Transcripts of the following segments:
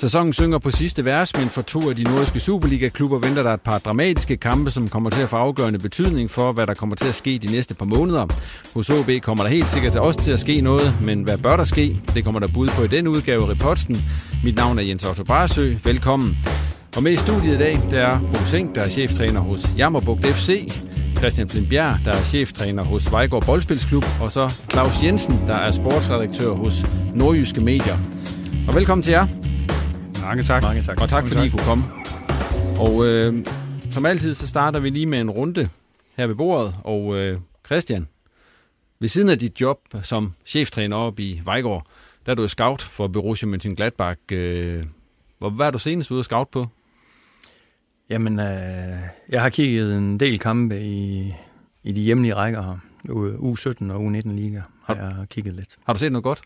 Sæsonen synger på sidste vers, men for to af de nordiske Superliga-klubber venter der et par dramatiske kampe, som kommer til at få afgørende betydning for, hvad der kommer til at ske de næste par måneder. Hos OB kommer der helt sikkert også til at ske noget, men hvad bør der ske? Det kommer der bud på i den udgave af Reposten. Mit navn er Jens Otto Barsø. Velkommen. Og med i studiet i dag, der er Bo Sink, der er cheftræner hos Jammerbugt FC, Christian Flindbjerg, der er cheftræner hos Vejgaard Boldspilsklub, og så Claus Jensen, der er sportsredaktør hos Nordjyske Medier. Og velkommen til jer. Mange tak. Mange tak. Og tak fordi I kunne komme. Og øh, som altid, så starter vi lige med en runde her ved bordet. Og øh, Christian, ved siden af dit job som cheftræner op i Vejgaard, der er du scout for Borussia Mönchengladbach. Øh, hvor- hvad er du senest ude at scout på? Jamen, øh, jeg har kigget en del kampe i, i de hjemlige rækker her. U- U17 og U19 liga har jeg kigget lidt. Har du set noget godt?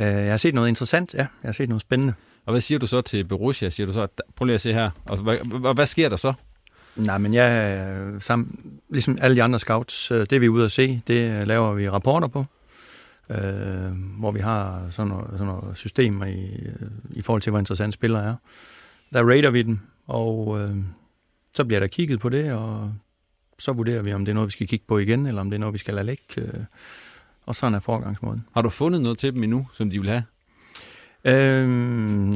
Øh, jeg har set noget interessant, ja. Jeg har set noget spændende. Og hvad siger du så til Borussia? Siger du så, prøv lige at se her. Og hvad, hvad, hvad sker der så? Nej, men jeg, øh, sammen, ligesom alle de andre scouts, øh, det vi er ude at se, det øh, laver vi rapporter på, øh, hvor vi har sådan noget, sådan noget systemer i, i forhold til, hvor interessant spillere er. Der rater vi dem, og øh, så bliver der kigget på det, og så vurderer vi, om det er noget, vi skal kigge på igen, eller om det er noget, vi skal lade ligge. Øh, og sådan er forgangsmåden. Har du fundet noget til dem endnu, som de vil have? Øhm,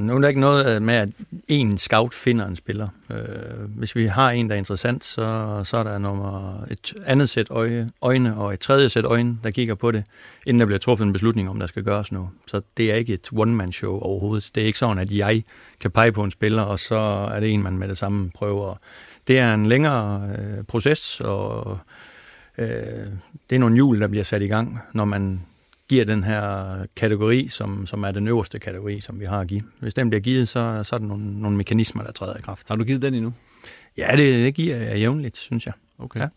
nu er der ikke noget med, at en scout finder en spiller. Øh, hvis vi har en, der er interessant, så, så er der nummer et andet sæt øje, øjne og et tredje sæt øjne, der kigger på det, inden der bliver truffet en beslutning om, der skal gøres noget. Så det er ikke et one-man-show overhovedet. Det er ikke sådan, at jeg kan pege på en spiller, og så er det en, man med det samme prøver. Det er en længere øh, proces, og øh, det er nogle hjul, der bliver sat i gang, når man giver den her kategori, som, som er den øverste kategori, som vi har at give. Hvis den bliver givet, så, så er der nogle, nogle mekanismer, der træder i kraft. Har du givet den endnu? Ja, det, det giver jeg jævnligt, synes jeg. Okay. Ja.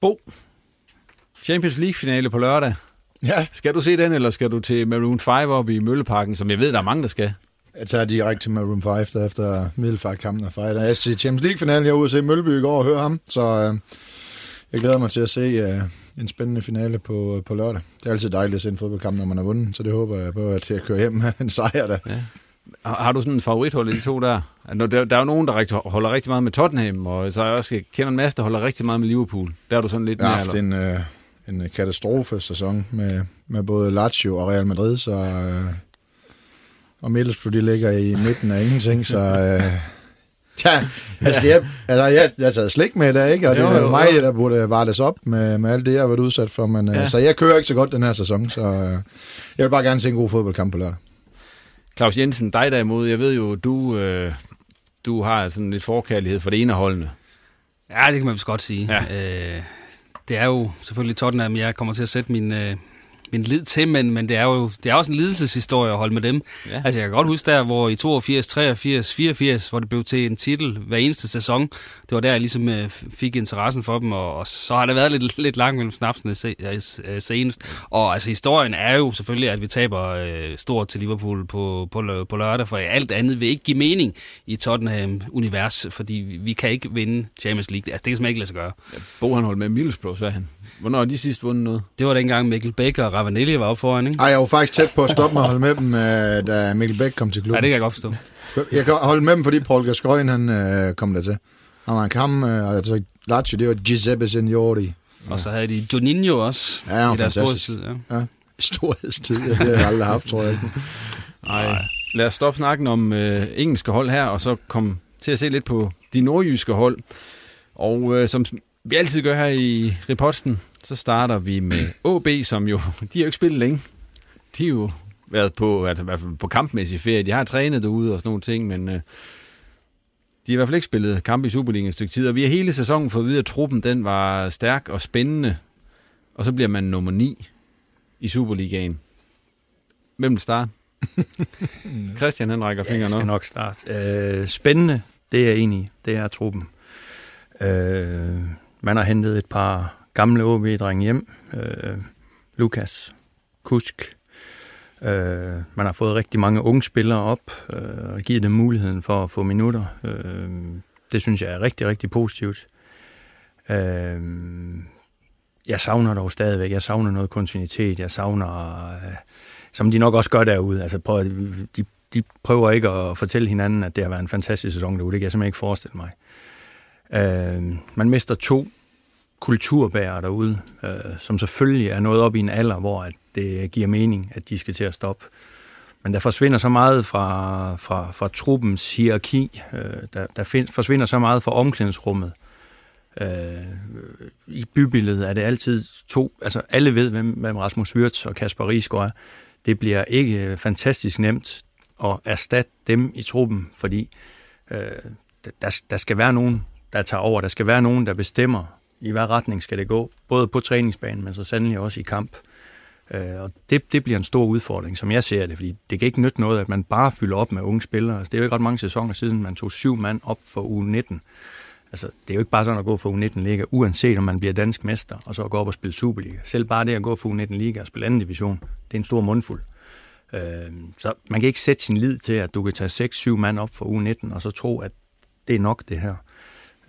Bo, Champions League-finale på lørdag. Ja, Skal du se den, eller skal du til Maroon 5 op i Mølleparken, som jeg ved, der er mange, der skal? jeg tager direkte til Maroon 5, der efter Middelfart-kampen er fejret. Jeg skal til Champions League-finalen, jeg er ude at se Mølby i går og høre ham, så øh, jeg glæder mig til at se øh, en spændende finale på, på lørdag. Det er altid dejligt at se en fodboldkamp, når man har vundet, så det håber jeg på, at jeg kører hjem med en sejr der. Ja. Har, du sådan en favorithold i de to der? Altså, Der, der er jo nogen, der holder rigtig meget med Tottenham, og så er jeg også kender en masse, der holder rigtig meget med Liverpool. Der er du sådan lidt Jeg mere, eller? en, øh, en katastrofe-sæson med, med både Lazio og Real Madrid, så... Øh, og Middlesbrough, de ligger i midten af ingenting, så... Øh, ja, altså, jeg, altså jeg, jeg taget slik med der, ikke? Og det Jo, er jo, jo, mig, der burde vartes op med, med alt det, jeg har været udsat for. Men, Ja. ja. Så jeg kører ikke så godt den her sæson, så øh, jeg vil bare gerne se en god fodboldkamp på lørdag. Claus Jensen, dig derimod, jeg ved jo, du, øh, du har sådan lidt forkærlighed for det ene holdene. Ja, det kan man vist godt sige. Ja. Ja. Øh, det er jo selvfølgelig Tottenham, jeg kommer til at sætte min, øh, min lid til, men, men det er jo det er også en lidelseshistorie at holde med dem. Ja. Ja. Altså, jeg kan godt huske der, hvor i 82, 83, 84, hvor det blev til en titel hver eneste sæson. Det var der, jeg ligesom øh, fik interessen for dem, og, og så har det været lidt, lidt langt mellem snapsene se, øh, senest. Og altså, historien er jo selvfølgelig, at vi taber øh, stort til Liverpool på, på, på lørdag, for alt andet vil ikke give mening i Tottenham-univers, fordi vi, kan ikke vinde Champions League. Altså, det kan simpelthen ikke lade sig gøre. Bo han holdt med Middlesbrough, sagde han. Hvornår har de sidst vundet noget? Det var dengang Mikkel Beck og Ravanelli var op foran, ikke? Ej, jeg var faktisk tæt på at stoppe mig og holde med dem, øh, da Mikkel Bæk kom til Ja, klubben. det kan jeg godt forstå. Jeg kan holde med dem, fordi Paul Gascoigne, han øh, kom der til. Han var en kamp, øh, og altså, Lazio, det var Giuseppe Signori. Og så havde de Juninho også Ja, han var i deres fantastisk. storhedstid. Ja. Ja. Storhedstid, det har jeg aldrig haft, tror jeg ikke. Nej. Lad os stoppe snakken om øh, engelske hold her, og så komme til at se lidt på de nordjyske hold. Og øh, som vi altid gør her i reposten, så starter vi med OB, som jo, de har jo ikke spillet længe. De har jo været på, altså, i hvert fald på kampmæssig ferie. De har trænet derude og sådan nogle ting, men øh, de har i hvert fald ikke spillet kamp i Superligaen et stykke tid. Og vi har hele sæsonen fået at vide, at truppen den var stærk og spændende. Og så bliver man nummer 9 i Superligaen. Hvem vil starte? Christian, han rækker Ja, jeg fingeren skal op. nok starte. Øh, spændende, det er jeg enig i. Det er truppen. Øh, man har hentet et par gamle OB-drenge hjem. Øh, Lukas, Kusk. Øh, man har fået rigtig mange unge spillere op øh, og givet dem muligheden for at få minutter. Øh, det synes jeg er rigtig, rigtig positivt. Øh, jeg savner dog stadigvæk. Jeg savner noget kontinuitet. Jeg savner, øh, som de nok også gør derude. Altså, prøv, de, de prøver ikke at fortælle hinanden, at det har været en fantastisk sæson derude. Det kan jeg simpelthen ikke forestille mig. Øh, Øh, man mister to kulturbærere derude, øh, som selvfølgelig er nået op i en alder, hvor at det giver mening, at de skal til at stoppe. Men der forsvinder så meget fra, fra, fra truppens hierarki. Øh, der der find, forsvinder så meget fra omklædningsrummet. Øh, I bybilledet er det altid to, altså alle ved, hvem, hvem Rasmus Wirtz og Kasper Riesgaard er. Det bliver ikke øh, fantastisk nemt at erstatte dem i truppen, fordi øh, der, der skal være nogen, der tager over. Der skal være nogen, der bestemmer, i hvad retning skal det gå. Både på træningsbanen, men så sandelig også i kamp. Øh, og det, det bliver en stor udfordring, som jeg ser det, fordi det kan ikke nytte noget, at man bare fylder op med unge spillere. Altså, det er jo ikke ret mange sæsoner siden, man tog syv mand op for uge 19. Altså, det er jo ikke bare sådan at gå for U19-liga, uanset om man bliver dansk mester, og så gå op og spille Superliga. Selv bare det at gå for U19-liga og spille anden division, det er en stor mundfuld. Øh, så man kan ikke sætte sin lid til, at du kan tage 6-7 mand op for U19, og så tro, at det er nok det her.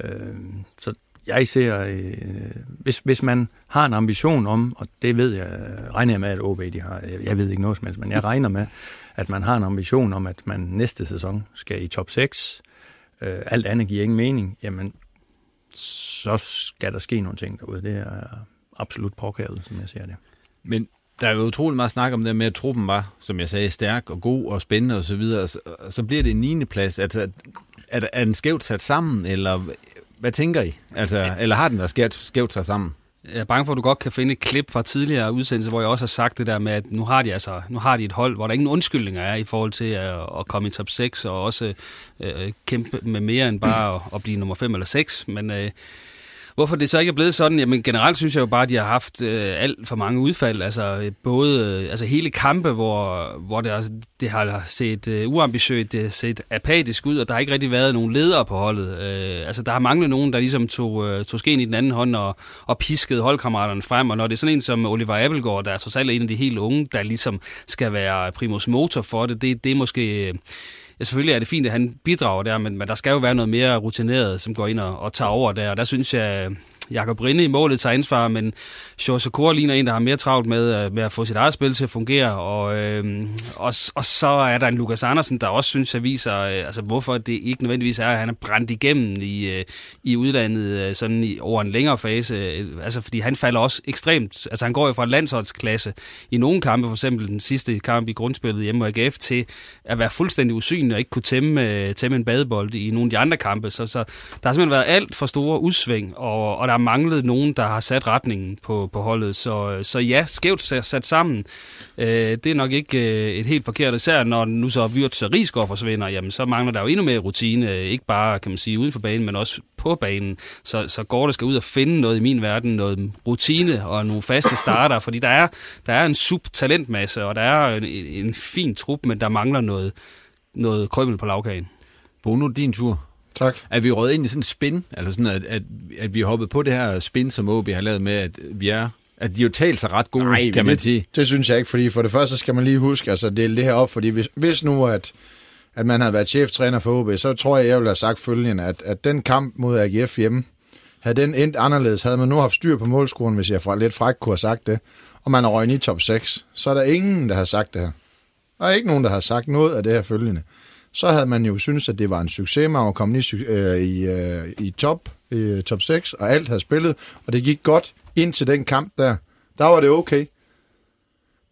Øh, så jeg ser, øh, hvis, hvis man har en ambition om, og det ved jeg, regner jeg med, at OB de har, jeg ved ikke noget som helst, men jeg regner med, at man har en ambition om, at man næste sæson skal i top 6, øh, alt andet giver ingen mening, jamen så skal der ske nogle ting derude. Det er absolut påkrævet, som jeg ser det. Men der er jo utrolig meget snak om det med, at truppen var, som jeg sagde, stærk og god og spændende og så videre. Så, så bliver det en 9. plads. Altså, er, er den skævt sat sammen, eller hvad tænker I? Altså, eller har den været skævt, skævt sat sammen? Jeg er bange for, at du godt kan finde et klip fra tidligere udsendelser, hvor jeg også har sagt det der med, at nu har de altså nu har de et hold, hvor der ingen undskyldninger er i forhold til at, at komme i top 6 og også øh, kæmpe med mere end bare at, at blive nummer 5 eller 6. Men øh, Hvorfor det så ikke er blevet sådan? Jamen generelt synes jeg jo bare, at de har haft øh, alt for mange udfald. Altså øh, både øh, altså hele kampe, hvor, hvor det, altså, det har set øh, uambitiøst, det har set apatisk ud, og der har ikke rigtig været nogen ledere på holdet. Øh, altså der har manglet nogen, der ligesom tog, øh, tog skeen i den anden hånd og, og piskede holdkammeraterne frem. Og når det er sådan en som Oliver Appelgaard, der er trods alt en af de helt unge, der ligesom skal være primus motor for det, det, det er måske... Øh, Ja, selvfølgelig er det fint, at han bidrager der, men, men der skal jo være noget mere rutineret, som går ind og, og tager over der. Og der synes jeg, Jakob Rinde i målet tager ansvar, men Sjov Kor ligner en, der har mere travlt med, øh, med at få sit eget spil til at fungere. Og, øh, og, og så er der en Lukas Andersen, der også synes, at viser, øh, altså, hvorfor det ikke nødvendigvis er, at han er brændt igennem i, øh, i udlandet øh, sådan i, over en længere fase. Øh, altså, fordi han falder også ekstremt. Altså, han går jo fra landsholdsklasse i nogle kampe, for eksempel den sidste kamp i grundspillet hjemme mod AGF, til at være fuldstændig usynlig og ikke kunne tæmme, øh, tæmme en badebold i nogle af de andre kampe. Så, så der har simpelthen været alt for store udsving, og, og der manglet nogen, der har sat retningen på, på holdet. Så, øh, så ja, skævt sat, sat sammen. Øh, det er nok ikke øh, et helt forkert, især når nu så Wirtz og Rigsgaard forsvinder, jamen så mangler der jo endnu mere rutine, øh, ikke bare kan man sige uden for banen, men også på banen. Så, så går det skal ud og finde noget i min verden, noget rutine og nogle faste starter, fordi der er, der er en sub-talentmasse, og der er en, en fin trup, men der mangler noget, noget krømmel på lavkagen. Bruno, din tur. Tak. Er vi røget ind i sådan en spin, altså sådan, at, at, at vi hoppet på det her spin, som OB har lavet med, at vi er at de jo talt sig ret gode, Nej, kan man det, sige. Det synes jeg ikke, fordi for det første skal man lige huske, altså dele det her op, fordi hvis, hvis nu, at, at man havde været cheftræner for OB, så tror jeg, jeg ville have sagt følgende, at, at den kamp mod AGF hjemme, havde den endt anderledes, havde man nu haft styr på målscoren, hvis jeg fra lidt fræk kunne have sagt det, og man er røget i top 6, så er der ingen, der har sagt det her. Der er ikke nogen, der har sagt noget af det her følgende. Så havde man jo synes at det var en succes, man var kommet i, øh, i, øh, i top, i øh, top 6, og alt havde spillet, og det gik godt ind til den kamp der. Der var det okay.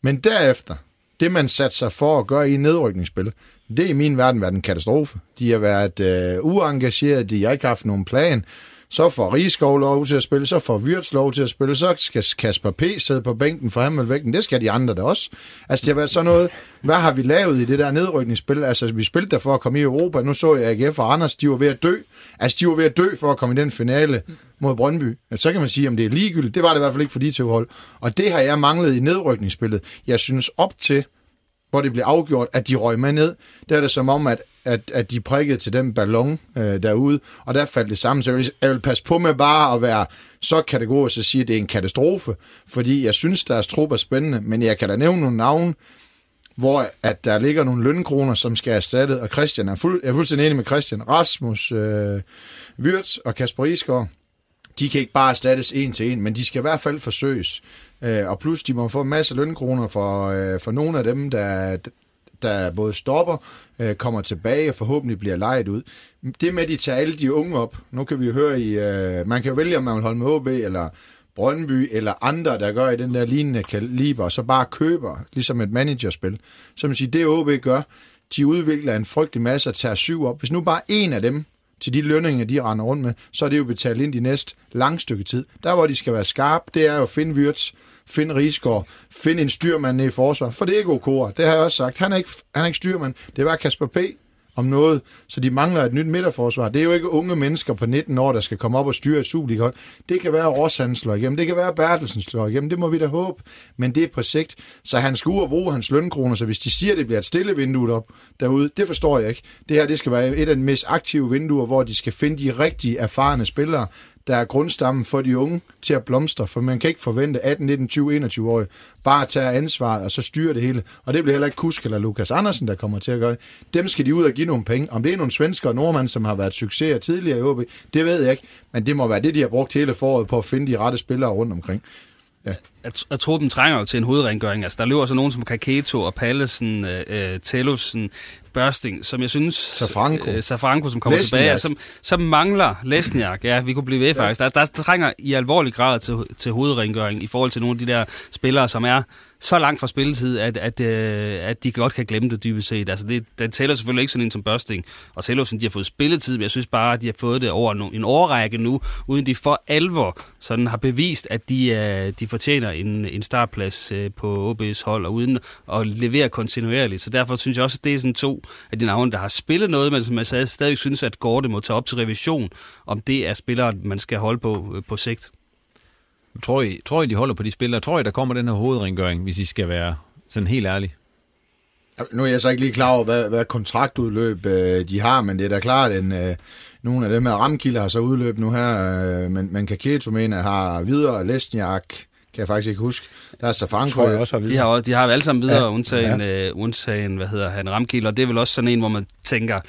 Men derefter, det man satte sig for at gøre i nedrykningsspil, det er i min verden været en katastrofe. De har været øh, uengageret, de har ikke haft nogen plan. Så får Rigskov lov til at spille, så får Wirtz lov til at spille, så skal Kasper P. sidde på bænken for ham vægten. Det skal de andre da også. Altså, det har været sådan noget, hvad har vi lavet i det der nedrykningsspil? Altså, vi spillede der for at komme i Europa. Nu så jeg AGF og Anders, de var ved at dø. Altså, de var ved at dø for at komme i den finale mod Brøndby. Altså, så kan man sige, om det er ligegyldigt. Det var det i hvert fald ikke for de to hold. Og det har jeg manglet i nedrykningsspillet. Jeg synes op til, hvor det blev afgjort, at de røg med ned, der er det som om, at, at, at de prikkede til den ballon øh, derude, og der faldt det sammen. Så jeg vil, jeg vil passe på med bare at være så kategorisk at sige, at det er en katastrofe, fordi jeg synes, deres trup er spændende, men jeg kan da nævne nogle navne, hvor at der ligger nogle lønkroner, som skal erstattes, og Christian er, fuld, jeg er fuldstændig enig med Christian, Rasmus øh, Wirtz og Kasper Isgaard, de kan ikke bare erstattes en til en, men de skal i hvert fald forsøges. Øh, og plus, de må få en masse lønkroner for, øh, for nogle af dem, der, der både stopper, øh, kommer tilbage og forhåbentlig bliver lejet ud. Det med, at de tager alle de unge op. Nu kan vi jo høre i... Øh, man kan jo vælge, om man vil holde med OB eller Brøndby eller andre, der gør i den der lignende kaliber, og så bare køber, ligesom et managerspil. Så man siger, det OB gør, de udvikler en frygtelig masse og tager syv op. Hvis nu bare en af dem til de lønninger, de render rundt med, så er det jo betalt ind de næste lang stykke tid. Der, hvor de skal være skarpe, det er jo at finde Wirtz, finde Rigsgaard, finde en styrmand nede i forsvar, for det er ikke OK. Det har jeg også sagt. Han er ikke, han er ikke styrmand. Det var Kasper P om noget, så de mangler et nyt midterforsvar. Det er jo ikke unge mennesker på 19 år, der skal komme op og styre et Superliga-hold. Det kan være at han slår igennem. Det kan være Bertelsen slår igennem. Det må vi da håbe. Men det er på sigt. Så han skal ud og bruge hans lønkroner, så hvis de siger, at det bliver et stille vindue op derude, det forstår jeg ikke. Det her det skal være et af de mest aktive vinduer, hvor de skal finde de rigtige erfarne spillere, der er grundstammen for de unge til at blomstre, for man kan ikke forvente 18, 19, 20, 21 år bare at tage ansvaret og så styre det hele. Og det bliver heller ikke Kusk eller Lukas Andersen, der kommer til at gøre det. Dem skal de ud og give nogle penge. Om det er nogle svensker og nordmænd, som har været succeser tidligere i OB, det ved jeg ikke. Men det må være det, de har brugt hele foråret på at finde de rette spillere rundt omkring. Ja. Jeg, jeg tror, den trænger jo til en hovedrengøring. Altså, der løber så nogen som Kaketo og Pallesen, øh, øh Tellusen, Børsting, som jeg synes... Safranco. Øh, Safranco, som kommer Lesniak. tilbage, som, som mangler Lesniak. Ja, vi kunne blive ved faktisk. Ja. Der, der trænger i alvorlig grad til, til hovedrengøring i forhold til nogle af de der spillere, som er så langt fra spilletid, at, at, øh, at de godt kan glemme det dybest set. Altså det, den tæller selvfølgelig ikke sådan en som Børsting og Tellefsen, de har fået spilletid, men jeg synes bare, at de har fået det over en årrække nu, uden de for alvor sådan har bevist, at de, øh, de fortjener en, en startplads øh, på OB's hold, og uden at levere kontinuerligt. Så derfor synes jeg også, at det er sådan to af de navne, der har spillet noget, men som jeg stadig synes, at Gorte må tage op til revision, om det er spillere, man skal holde på øh, på sigt. Tror I, tror I, de holder på de spillere? Tror I, der kommer den her hovedrengøring, hvis I skal være sådan helt ærlig? Nu er jeg så ikke lige klar over, hvad, hvad kontraktudløb øh, de har, men det er da klart, at øh, nogle af dem her Ramkilder har så udløb nu her, øh, men, men Kaketo mener har videre, Lesniak, kan jeg faktisk ikke huske. Der er Safanko. Tror jeg også har de har, også, de har alle sammen videre, ja. undtagen, ja. Øh, undtagen, hvad hedder han, Ramkilder. Det er vel også sådan en, hvor man tænker,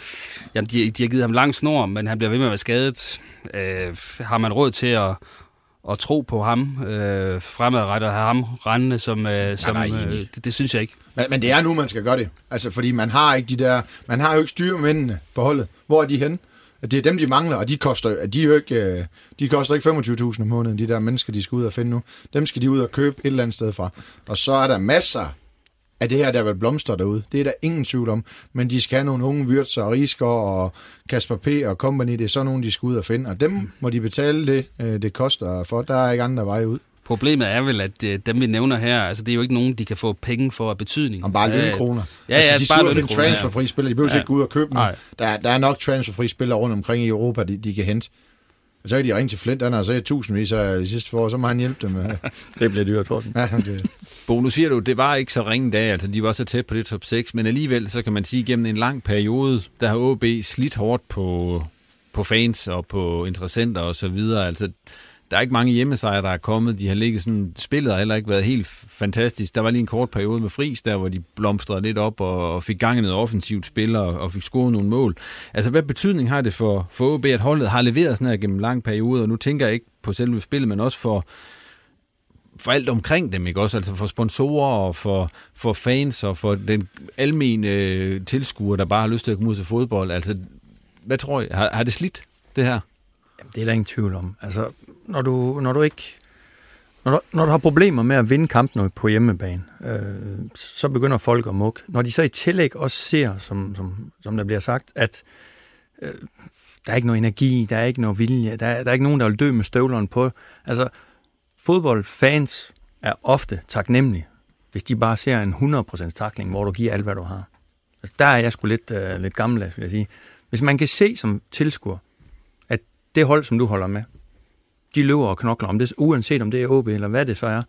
jamen de, de har givet ham lang snor, men han bliver ved med at være skadet. Øh, har man råd til at at tro på ham øh, fremadrettet og have ham rendende, som, øh, som nej, nej, øh, det, det synes jeg ikke. Men, men det er nu, man skal gøre det. Altså, fordi man har ikke de der, man har jo ikke styrmændene på holdet. Hvor er de henne? Det er dem, de mangler, og de koster, de jo ikke, øh, de koster ikke 25.000 om måneden, de der mennesker, de skal ud og finde nu. Dem skal de ud og købe et eller andet sted fra. Og så er der masser af det her, der vil blomster derude. Det er der ingen tvivl om. Men de skal have nogle unge Wirtz og Risker og Kasper P. og company. Det er sådan nogle, de skal ud og finde. Og dem må de betale det, øh, det koster for. Der er ikke andre veje ud. Problemet er vel, at øh, dem vi nævner her, altså det er jo ikke nogen, de kan få penge for af betydning. Om bare lønkroner. Ja, altså, de skal ud og finde transferfri spillere. De behøver ja. ikke gå ud og købe dem. Der, der er nok transferfri spillere rundt omkring i Europa, de, de kan hente. Og så kan de ringe til Flint, han har sagt tusindvis af de sidste år, så må han hjælpe dem. det bliver dyrt for dem. Ja, det. Bo, nu siger du, det var ikke så ringe dag, altså de var så tæt på det top 6, men alligevel, så kan man sige, gennem en lang periode, der har OB slidt hårdt på, på fans og på interessenter og så videre. Altså, der er ikke mange hjemmesejre, der er kommet. De har ligget sådan, spillet har heller ikke været helt fantastisk. Der var lige en kort periode med Fris, der hvor de blomstrede lidt op og, og fik gang i noget offensivt spil og, og fik scoret nogle mål. Altså, hvad betydning har det for, for OB, at holdet har leveret sådan her gennem en lang periode, og nu tænker jeg ikke på selve spillet, men også for, for alt omkring dem, ikke også? Altså for sponsorer og for, for fans og for den almene øh, tilskuer, der bare har lyst til at komme ud til fodbold. Altså, hvad tror I? Har, har det slidt, det her? Jamen, det er der ingen tvivl om. Altså, når du, når du ikke... Når du, når du har problemer med at vinde kampen på hjemmebane, øh, så begynder folk at mukke. Når de så i tillæg også ser, som, som, som der bliver sagt, at øh, der er ikke noget energi, der er ikke noget vilje, der er, der er ikke nogen, der vil dø med støvlerne på. Altså, fodboldfans er ofte taknemmelige, hvis de bare ser en 100% takling, hvor du giver alt, hvad du har. Altså, der er jeg sgu lidt, øh, lidt gammel, vil jeg sige. Hvis man kan se som tilskuer, at det hold, som du holder med, de løber og knokler, om det, uanset om det er OB eller hvad det så er,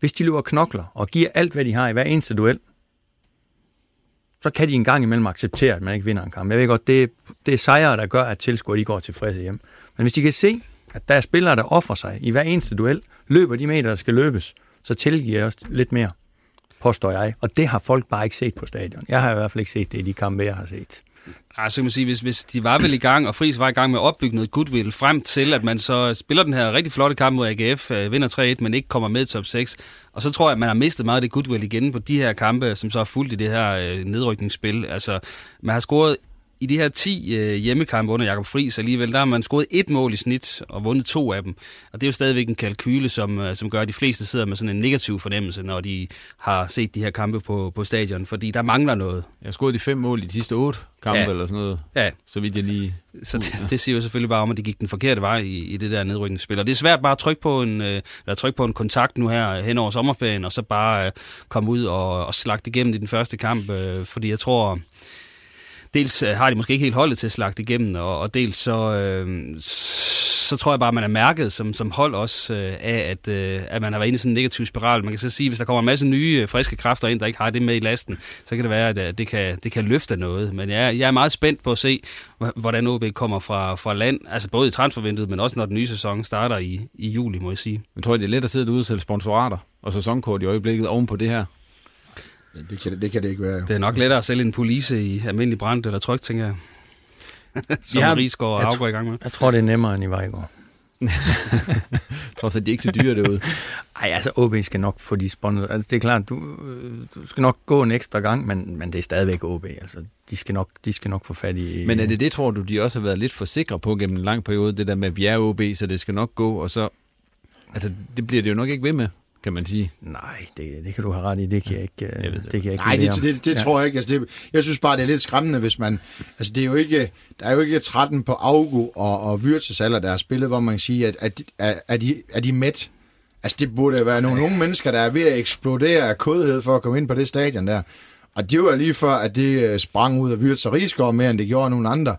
hvis de løber og knokler og giver alt, hvad de har i hver eneste duel, så kan de en gang imellem acceptere, at man ikke vinder en kamp. Jeg ved godt, det, det er sejre, der gør, at tilskuere de går tilfredse hjem. Men hvis de kan se, at der er spillere, der offrer sig i hver eneste duel, løber de meter, der skal løbes, så tilgiver jeg også lidt mere, påstår jeg. Og det har folk bare ikke set på stadion. Jeg har i hvert fald ikke set det i de kampe, jeg har set. Nej, så kan man sige, hvis, hvis de var vel i gang, og Friis var i gang med at opbygge noget goodwill, frem til, at man så spiller den her rigtig flotte kamp mod AGF, øh, vinder 3-1, men ikke kommer med i top 6. Og så tror jeg, at man har mistet meget af det goodwill igen på de her kampe, som så er fuldt i det her øh, nedrykningsspil. Altså, man har scoret i de her 10 øh, hjemmekampe under Jakob Friis alligevel, der har man scoret et mål i snit og vundet to af dem. Og det er jo stadigvæk en kalkyle, som, øh, som gør, at de fleste sidder med sådan en negativ fornemmelse, når de har set de her kampe på, på stadion, fordi der mangler noget. Jeg har scoret de fem mål i de sidste otte kampe ja. eller sådan noget, ja. så vidt jeg lige... Så det, det siger jo selvfølgelig bare om, at de gik den forkerte vej i, i det der nedrykningsspil. Og det er svært bare at trykke på en, øh, at trykke på en kontakt nu her hen over sommerferien, og så bare øh, komme ud og, og slagte igennem i den første kamp, øh, fordi jeg tror dels øh, har de måske ikke helt holdet til at slagte igennem, og, og dels så, øh, så tror jeg bare, at man er mærket som, som hold også øh, af, at, øh, at man har været inde i sådan en negativ spiral. Man kan så sige, at hvis der kommer en masse nye, øh, friske kræfter ind, der ikke har det med i lasten, så kan det være, at øh, det kan, det kan løfte noget. Men jeg, jeg er meget spændt på at se, hvordan OB kommer fra, fra land, altså både i transfervinduet, men også når den nye sæson starter i, i juli, må jeg sige. Jeg tror, det er let at sidde ude og sælge sponsorater og sæsonkort i øjeblikket oven på det her. Det kan, det kan det ikke være. Jo. Det er nok lettere at sælge en police i almindelig brand eller tryk, tænker jeg. Som ja, Rigsgaard og Afgaard i gang med. Jeg tror, det er nemmere end i Vejgaard. Trods at de er ikke så dyre derude. Ej, altså OB skal nok få de sponsorer. Altså, det er klart, du, du skal nok gå en ekstra gang, men, men det er stadigvæk OB. Altså, de skal, nok, de skal nok få fat i... Men er det det, tror du, de også har været lidt for sikre på gennem en lang periode, det der med, at vi er OB, så det skal nok gå, og så... Altså, det bliver det jo nok ikke ved med kan man sige. Nej, det, det kan du have ret i. Det kan jeg ikke. Jeg ved det. det kan jeg ikke Nej, det, det, det, det ja. tror jeg ikke. Altså, det, jeg synes bare, det er lidt skræmmende, hvis man... Altså, det er jo ikke, der er jo ikke 13 på Augo og, og Vyrtsesaller, der har spillet, hvor man kan sige, at, at, at, at, de, er de mæt. Altså, det burde være nogle unge mennesker, der er ved at eksplodere af kodhed for at komme ind på det stadion der. Og det var lige før, at det øh, sprang ud af Vyrts og Rigsgaard mere, end det gjorde nogle andre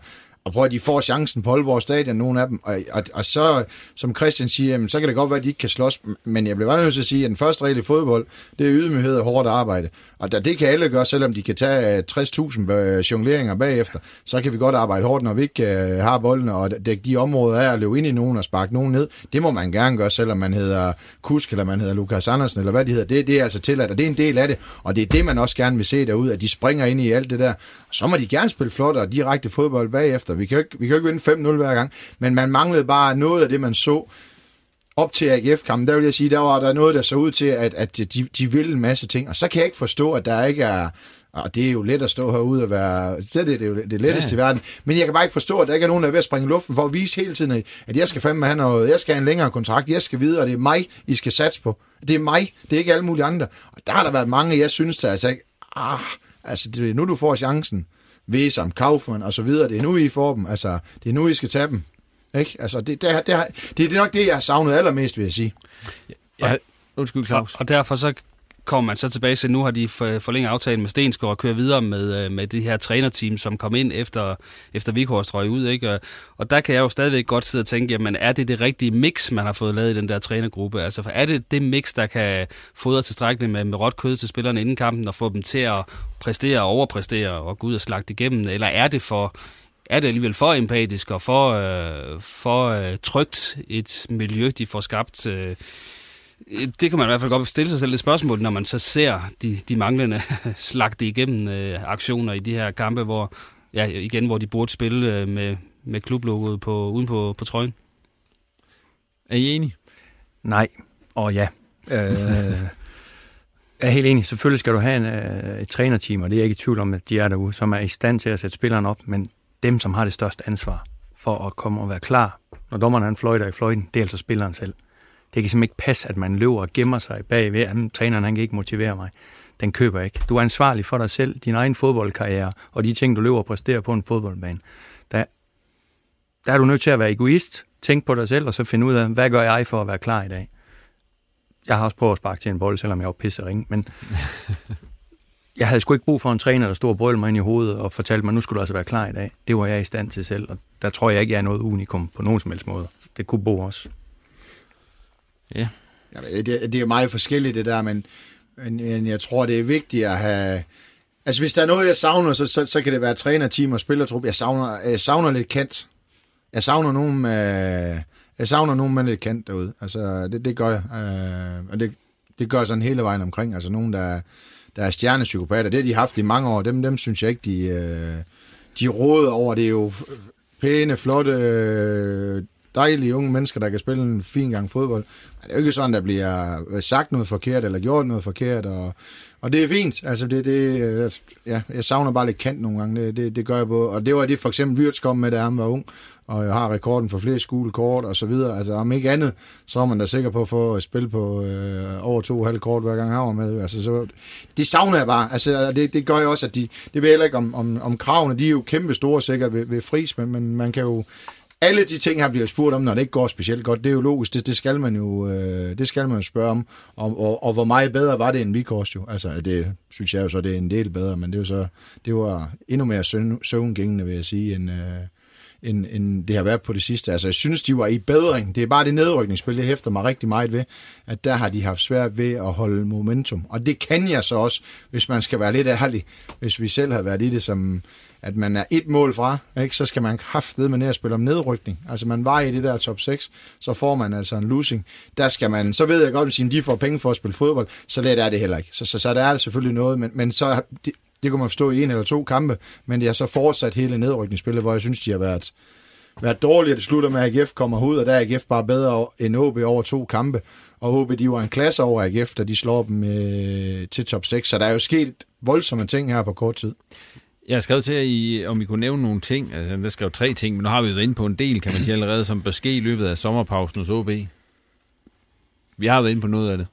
og prøv at de får chancen på Aalborg Stadion, nogle af dem, og, og, og så, som Christian siger, jamen, så kan det godt være, at de ikke kan slås, men jeg bliver bare nødt til at sige, at den første regel i fodbold, det er ydmyghed og hårdt arbejde, og det kan alle gøre, selvom de kan tage øh, 60.000 øh, jongleringer bagefter, så kan vi godt arbejde hårdt, når vi ikke øh, har bolden, og dække de områder af at løbe ind i nogen og sparke nogen ned, det må man gerne gøre, selvom man hedder Kusk, eller man hedder Lukas Andersen, eller hvad de hedder, det, det er altså tilladt, og det er en del af det, og det er det, man også gerne vil se derude, at de springer ind i alt det der, så må de gerne spille flot og direkte fodbold bagefter, vi kan jo ikke, vi kan jo ikke vinde 5-0 hver gang, men man manglede bare noget af det, man så op til AGF-kampen, der vil jeg sige, der var der noget, der så ud til, at, at de, de ville en masse ting, og så kan jeg ikke forstå, at der ikke er, og det er jo let at stå herude og være, så det er jo det letteste ja. i verden, men jeg kan bare ikke forstå, at der ikke er nogen, der er ved at springe i luften for at vise hele tiden, at jeg skal fandme have noget, jeg skal have en længere kontrakt, jeg skal videre, og det er mig, I skal satse på. Det er mig, det er ikke alle mulige andre. Og der har der været mange, jeg synes, der altså, ah, altså det nu, du får chancen. Vesam, Kaufmann og så videre. Det er nu, I får dem. Altså, det er nu, I skal tage dem. Ikke? Altså, det, det, det, det er nok det, jeg har savnet allermest, vil jeg sige. Ja, undskyld, Claus. Og, og derfor så kommer man så tilbage til, nu har de forlænget aftalen med Stensgaard og kører videre med, øh, med det her trænerteam, som kom ind efter, efter Vikhorst røg ud. Ikke? Og, og der kan jeg jo stadigvæk godt sidde og tænke, jamen er det det rigtige mix, man har fået lavet i den der trænergruppe? Altså er det det mix, der kan fodre tilstrækkeligt med, med råt kød til spillerne inden kampen og få dem til at præstere og overpræstere og gå ud og slagte igennem? Eller er det for er det alligevel for empatisk og for, øh, for øh, trygt et miljø, de får skabt øh, det kan man i hvert fald godt stille sig selv det spørgsmål, når man så ser de, de manglende slagte igennem øh, aktioner i de her kampe, hvor, ja, igen, hvor de burde spille øh, med, med klublogoet på, uden på, på trøjen. Er I enige? Nej, og ja. Øh, jeg er helt enig. Selvfølgelig skal du have en, øh, et trænerteam, og det er jeg ikke i tvivl om, at de er derude, som er i stand til at sætte spillerne op, men dem, som har det største ansvar for at komme og være klar, når dommeren han fløjter i fløjten, det er altså spilleren selv. Det kan simpelthen ikke passe, at man løber og gemmer sig bagved, at træneren han kan ikke motivere mig. Den køber ikke. Du er ansvarlig for dig selv, din egen fodboldkarriere, og de ting, du løber og præsterer på en fodboldbane. Der, der er du nødt til at være egoist, tænke på dig selv, og så finde ud af, hvad gør jeg for at være klar i dag? Jeg har også prøvet at sparke til en bold, selvom jeg var pisse ring, men jeg havde sgu ikke brug for en træner, der stod og brølede mig ind i hovedet og fortalte mig, nu skulle du altså være klar i dag. Det var jeg i stand til selv, og der tror jeg ikke, jeg er noget unikum på nogen som helst måde. Det kunne Bo også. Ja. ja det, det er jo meget forskelligt det der, men, men jeg tror, det er vigtigt at have... Altså hvis der er noget, jeg savner, så, så, så kan det være trænerteam og spillertrup. Jeg savner, jeg savner lidt kant. Jeg savner nogen med, jeg savner nogen med lidt kant derude. Altså det, det gør jeg. Øh, og det, det gør jeg sådan hele vejen omkring. Altså nogen, der, der er stjernepsykopater. Det har de haft i mange år. Dem, dem synes jeg ikke, de, øh, de råder over. Det er jo pæne, flotte, øh, dejlige unge mennesker, der kan spille en fin gang fodbold. Men det er jo ikke sådan, der bliver sagt noget forkert, eller gjort noget forkert, og, og det er fint. Altså, det, det, ja, jeg savner bare lidt kant nogle gange, det, det, det gør jeg både. Og det var det for eksempel Wirtz kom med, da han var ung, og jeg har rekorden for flere skolekort og så videre. Altså, om ikke andet, så er man da sikker på at få at på øh, over to halv kort, hver gang han var med. Altså, så, det savner jeg bare. Altså, det, det gør jeg også, at de, det ved jeg ikke om, om, om kravene, de er jo kæmpe store sikkert ved, ved fris, men, men man kan jo alle de ting her bliver spurgt om, når det ikke går specielt godt. Det er jo logisk. Det, det skal man jo øh, det skal man jo spørge om. Og, og, og hvor meget bedre var det end Vikors jo? Altså, det synes jeg jo så, det er en del bedre, men det, er jo så, det var endnu mere søvn, søvngængende, vil jeg sige, end, øh, end, end det har været på det sidste. Altså, jeg synes, de var i bedring. Det er bare det nedrykningsspil, det hæfter mig rigtig meget ved, at der har de haft svært ved at holde momentum. Og det kan jeg så også, hvis man skal være lidt ærlig. Hvis vi selv har været i det som at man er et mål fra, ikke? så skal man kraftede med ned at spille om nedrykning. Altså man var i det der top 6, så får man altså en losing. Der skal man, så ved jeg godt, at de får penge for at spille fodbold, så let er det heller ikke. Så, så, så der er det selvfølgelig noget, men, men så, det, det kunne man forstå i en eller to kampe, men det har så fortsat hele nedrykningsspillet, hvor jeg synes, de har været, været dårlige, det slutter med, at AGF kommer ud, og der er AGF bare bedre end OB over to kampe, og OB, de var en klasse over AGF, da de slår dem øh, til top 6, så der er jo sket voldsomme ting her på kort tid. Jeg har skrevet til jer, I, om I kunne nævne nogle ting. Altså, der skrev tre ting, men nu har vi været inde på en del, kan man sige allerede, som bør ske i løbet af sommerpausen hos OB. Vi har været inde på noget af det.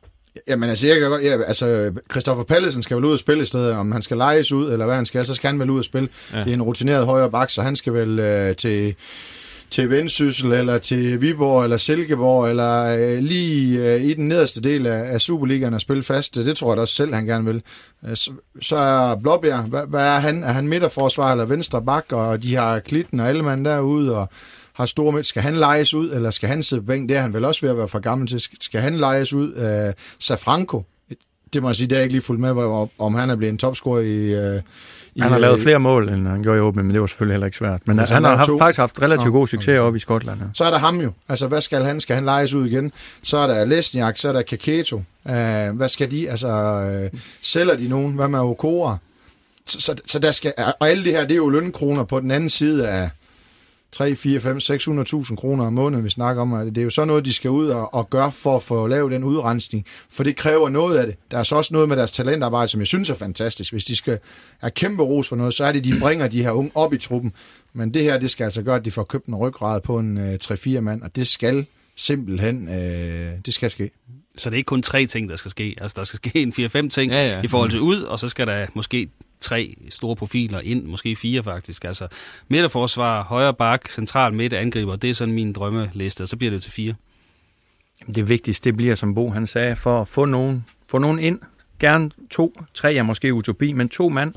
Jamen altså, jeg kan godt, ja, altså, Christoffer Pallesen skal vel ud og spille i stedet, om han skal lejes ud, eller hvad han skal, så skal han vel ud og spille. Ja. Det er en rutineret højre bak, så han skal vel øh, til til Vendsyssel, eller til Viborg, eller Silkeborg, eller øh, lige øh, i den nederste del af, af Superligaen at spille fast. Det tror jeg da også selv, han gerne vil. Øh, så, så er Blåbjerg, hvad, hvad er han? Er han midterforsvar eller venstre bak, og de har Klitten og Ellemann derude, og har store midt. Skal han lejes ud, eller skal han sidde på bænk? Det er han vel også ved at være for gammel til. Skal han lejes ud? Øh, Safranco, det må jeg sige, det er ikke lige fuldt med, om han er blevet en topscorer i, øh, han har lavet flere mål, end han gjorde i åben, men det var selvfølgelig heller ikke svært. Men han har haft, faktisk haft relativt god succes oppe i Skotland. Ja. Så er der ham jo. Altså, hvad skal han? Skal han lejes ud igen? Så er der Lesniak, så er der Kaketo. Uh, hvad skal de? Altså, uh, sælger de nogen? Hvad med Okora? Så, så, så der skal, og alle det her, det er jo lønkroner på den anden side af, 3, 4, 5, 600.000 kroner om måneden, vi snakker om. Det er jo så noget, de skal ud og, og gøre for at få lavet den udrensning, for det kræver noget af det. Der er så også noget med deres talentarbejde, som jeg synes er fantastisk. Hvis de skal have kæmpe ros for noget, så er det, de bringer de her unge op i truppen. Men det her, det skal altså gøre, at de får købt en ryggrad på en øh, 3-4 mand, og det skal simpelthen, øh, det skal ske. Så det er ikke kun tre ting, der skal ske. Altså, der skal ske en 4-5 ting ja, ja. i forhold til ud, og så skal der måske tre store profiler ind, måske fire faktisk. Altså midterforsvar, højre bak, central midt, angriber, det er sådan min drømmeliste, og så bliver det til fire. Det vigtigste, det bliver, som Bo han sagde, for at få nogen, få nogen ind. Gerne to, tre er måske utopi, men to mand,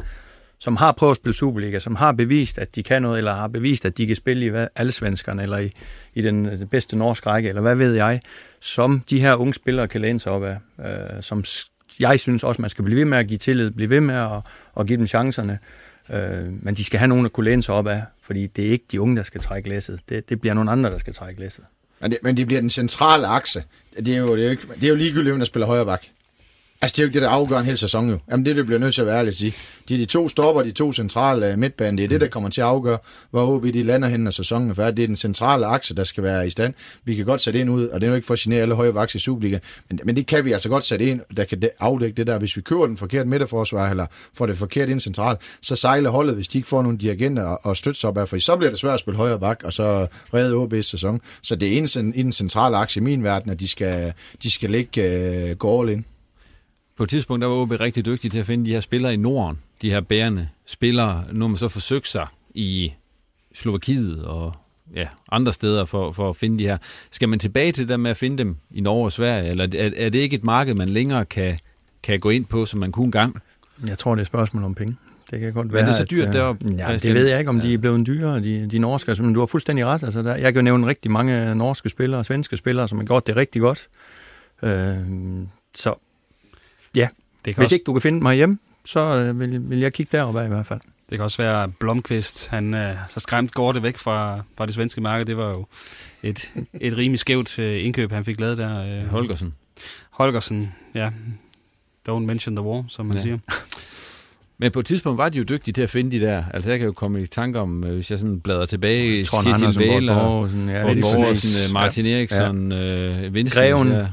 som har prøvet at spille Superliga, som har bevist, at de kan noget, eller har bevist, at de kan spille i alle svenskerne, eller i, i den, den bedste norske række, eller hvad ved jeg, som de her unge spillere kan læne sig op af, øh, som jeg synes også, man skal blive ved med at give tillid, blive ved med at, at give dem chancerne. Øh, men de skal have nogen, at kunne læne sig op af, fordi det er ikke de unge, der skal trække læsset. Det, det bliver nogle andre, der skal trække læsset. Men det, men det bliver den centrale akse. Det er jo, det er jo, ikke, det er jo ligegyldigt, hvem der spiller højre bak. Altså, det er jo ikke det, der afgør en hel sæson jo. Jamen, det, det bliver nødt til at være ærlig at sige. De er de to stopper, de to centrale øh, midtbaner. Det er det, der kommer til at afgøre, hvor OB de lander hen, når sæsonen er færdig. Det er den centrale akse, der skal være i stand. Vi kan godt sætte ind ud, og det er jo ikke for at genere alle høje vaks i Superliga, men, men det kan vi altså godt sætte ind, der kan afdække det der. Hvis vi kører den forkerte midterforsvar, eller får det forkert ind centralt, så sejler holdet, hvis de ikke får nogle dirigenter og, støtte sig op af, for så bliver det svært at spille højre bak, og så redde OB's sæson. Så det er en, i den centrale akse i min verden, at de skal, de skal ligge uh, gå all in. På et tidspunkt der var OB rigtig dygtig til at finde de her spillere i Norden, de her bærende spillere. Nu har man så forsøgt sig i Slovakiet og ja, andre steder for, for at finde de her. Skal man tilbage til det med at finde dem i Norge og Sverige, eller er, er det ikke et marked, man længere kan, kan gå ind på, som man kunne engang? Jeg tror, det er et spørgsmål om penge. Det kan godt Men være. det er så dyrt at, øh, deroppe, Ja, Christian. det ved jeg ikke, om de er blevet dyrere, de, de norske. Altså, men du har fuldstændig ret. Altså, der, jeg kan jo nævne rigtig mange norske spillere og svenske spillere, som har gjort det rigtig godt. Øh, så ja, Det kan, hvis også, ikke du kan finde mig hjem, så øh, vil, vil jeg kigge deroppe i hvert fald. det kan også være Blomqvist. Han øh, så skræmt går det væk fra, fra det svenske marked. Det var jo et, et rimelig skævt øh, indkøb, han fik lavet der. Øh, Holgersen. Holgersen, ja. Don't mention the war, som man ja. siger. Men på et tidspunkt var de jo dygtige til at finde de der. Altså jeg kan jo komme i tanke om, øh, hvis jeg sådan bladrer tilbage, Trond Kjetil Andersen, Væler, Borg Borgsen, ja, Borg lige præcis. Borgersen, øh, Martin Ja. Eriksson, øh, Vincent, Greven. ja, ja,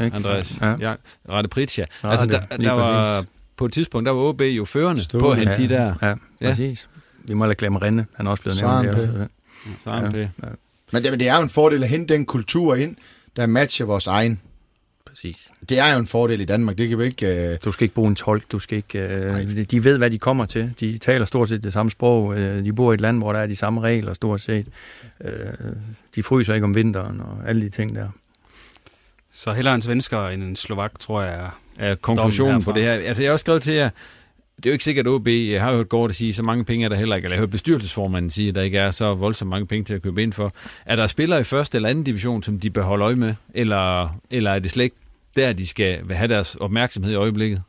Ja? Andreas, Ja. ja. ja Rette Pritja. Altså der, lige der var, præcis. på et tidspunkt, der var OB jo førende Stående. på at hente Ja, de der. Ja, Ja. præcis. Vi må lade glemme Rinde. Han er også blevet Søren nævnt. P. der. Søren P. Men det, men det er jo en fordel at hente den kultur ind, der matcher vores egen. Præcis. Det er jo en fordel i Danmark. Det kan vi ikke... Øh, Du skal ikke bruge en tolk, du skal ikke... Øh, de ved, hvad de kommer til. De taler stort set det samme sprog. Øh, de bor i et land, hvor der er de samme regler stort set. Øh, de fryser ikke om vinteren og alle de ting der. Så hellere en svensker end en slovak, tror jeg. er- er konklusionen på det her. Altså, jeg har også skrevet til jer, det er jo ikke sikkert, at OB, jeg har jo hørt godt at sige, så mange penge er der heller ikke, eller jeg har hørt bestyrelsesformanden sige, at der ikke er så voldsomt mange penge til at købe ind for. Er der spillere i første eller anden division, som de bør holde øje med, eller, eller er det slet ikke der, de skal have deres opmærksomhed i øjeblikket?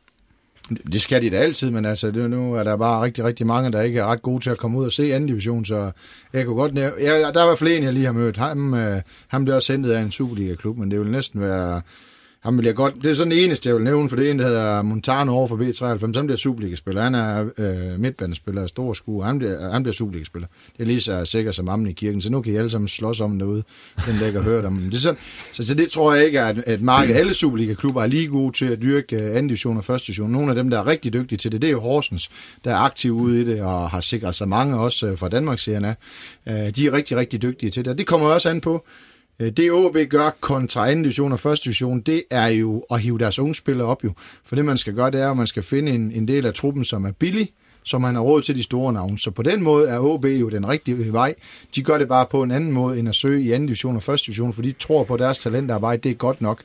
det skal de da altid, men altså, det, nu er der bare rigtig, rigtig mange, der ikke er ret gode til at komme ud og se anden division, så jeg kunne godt nævne... Ja, der var flere, jeg lige har mødt. Ham, øh, ham bliver også hentet af en Superliga-klub, men det vil næsten være... Ham vil jeg godt, det er sådan den eneste, jeg vil nævne, for det er en, der hedder Montano over for B93. Han bliver Superliga-spiller. Han er øh, midtbanespiller af stor skue. Han bliver, han bliver Superliga-spiller. Det er lige så sikkert som ammen i kirken, så nu kan I alle sammen slås om derude. Den lægger ikke har hørt om. Det er sådan, så, så, det tror jeg ikke at, et, et marked. Alle Superliga-klubber er lige gode til at dyrke øh, anden division og første division. Nogle af dem, der er rigtig dygtige til det, det er jo Horsens, der er aktiv ude i det og har sikret sig mange også øh, fra Danmarks serien af. Øh, de er rigtig, rigtig dygtige til det. Og det kommer også an på, Øh, det OB gør kontra 2. division og første division, det er jo at hive deres unge spillere op jo. For det man skal gøre, det er, at man skal finde en, en del af truppen, som er billig, så man har råd til de store navne. Så på den måde er OB jo den rigtige vej. De gør det bare på en anden måde, end at søge i anden division og første division, for de tror på at deres talentarbejde, det er godt nok.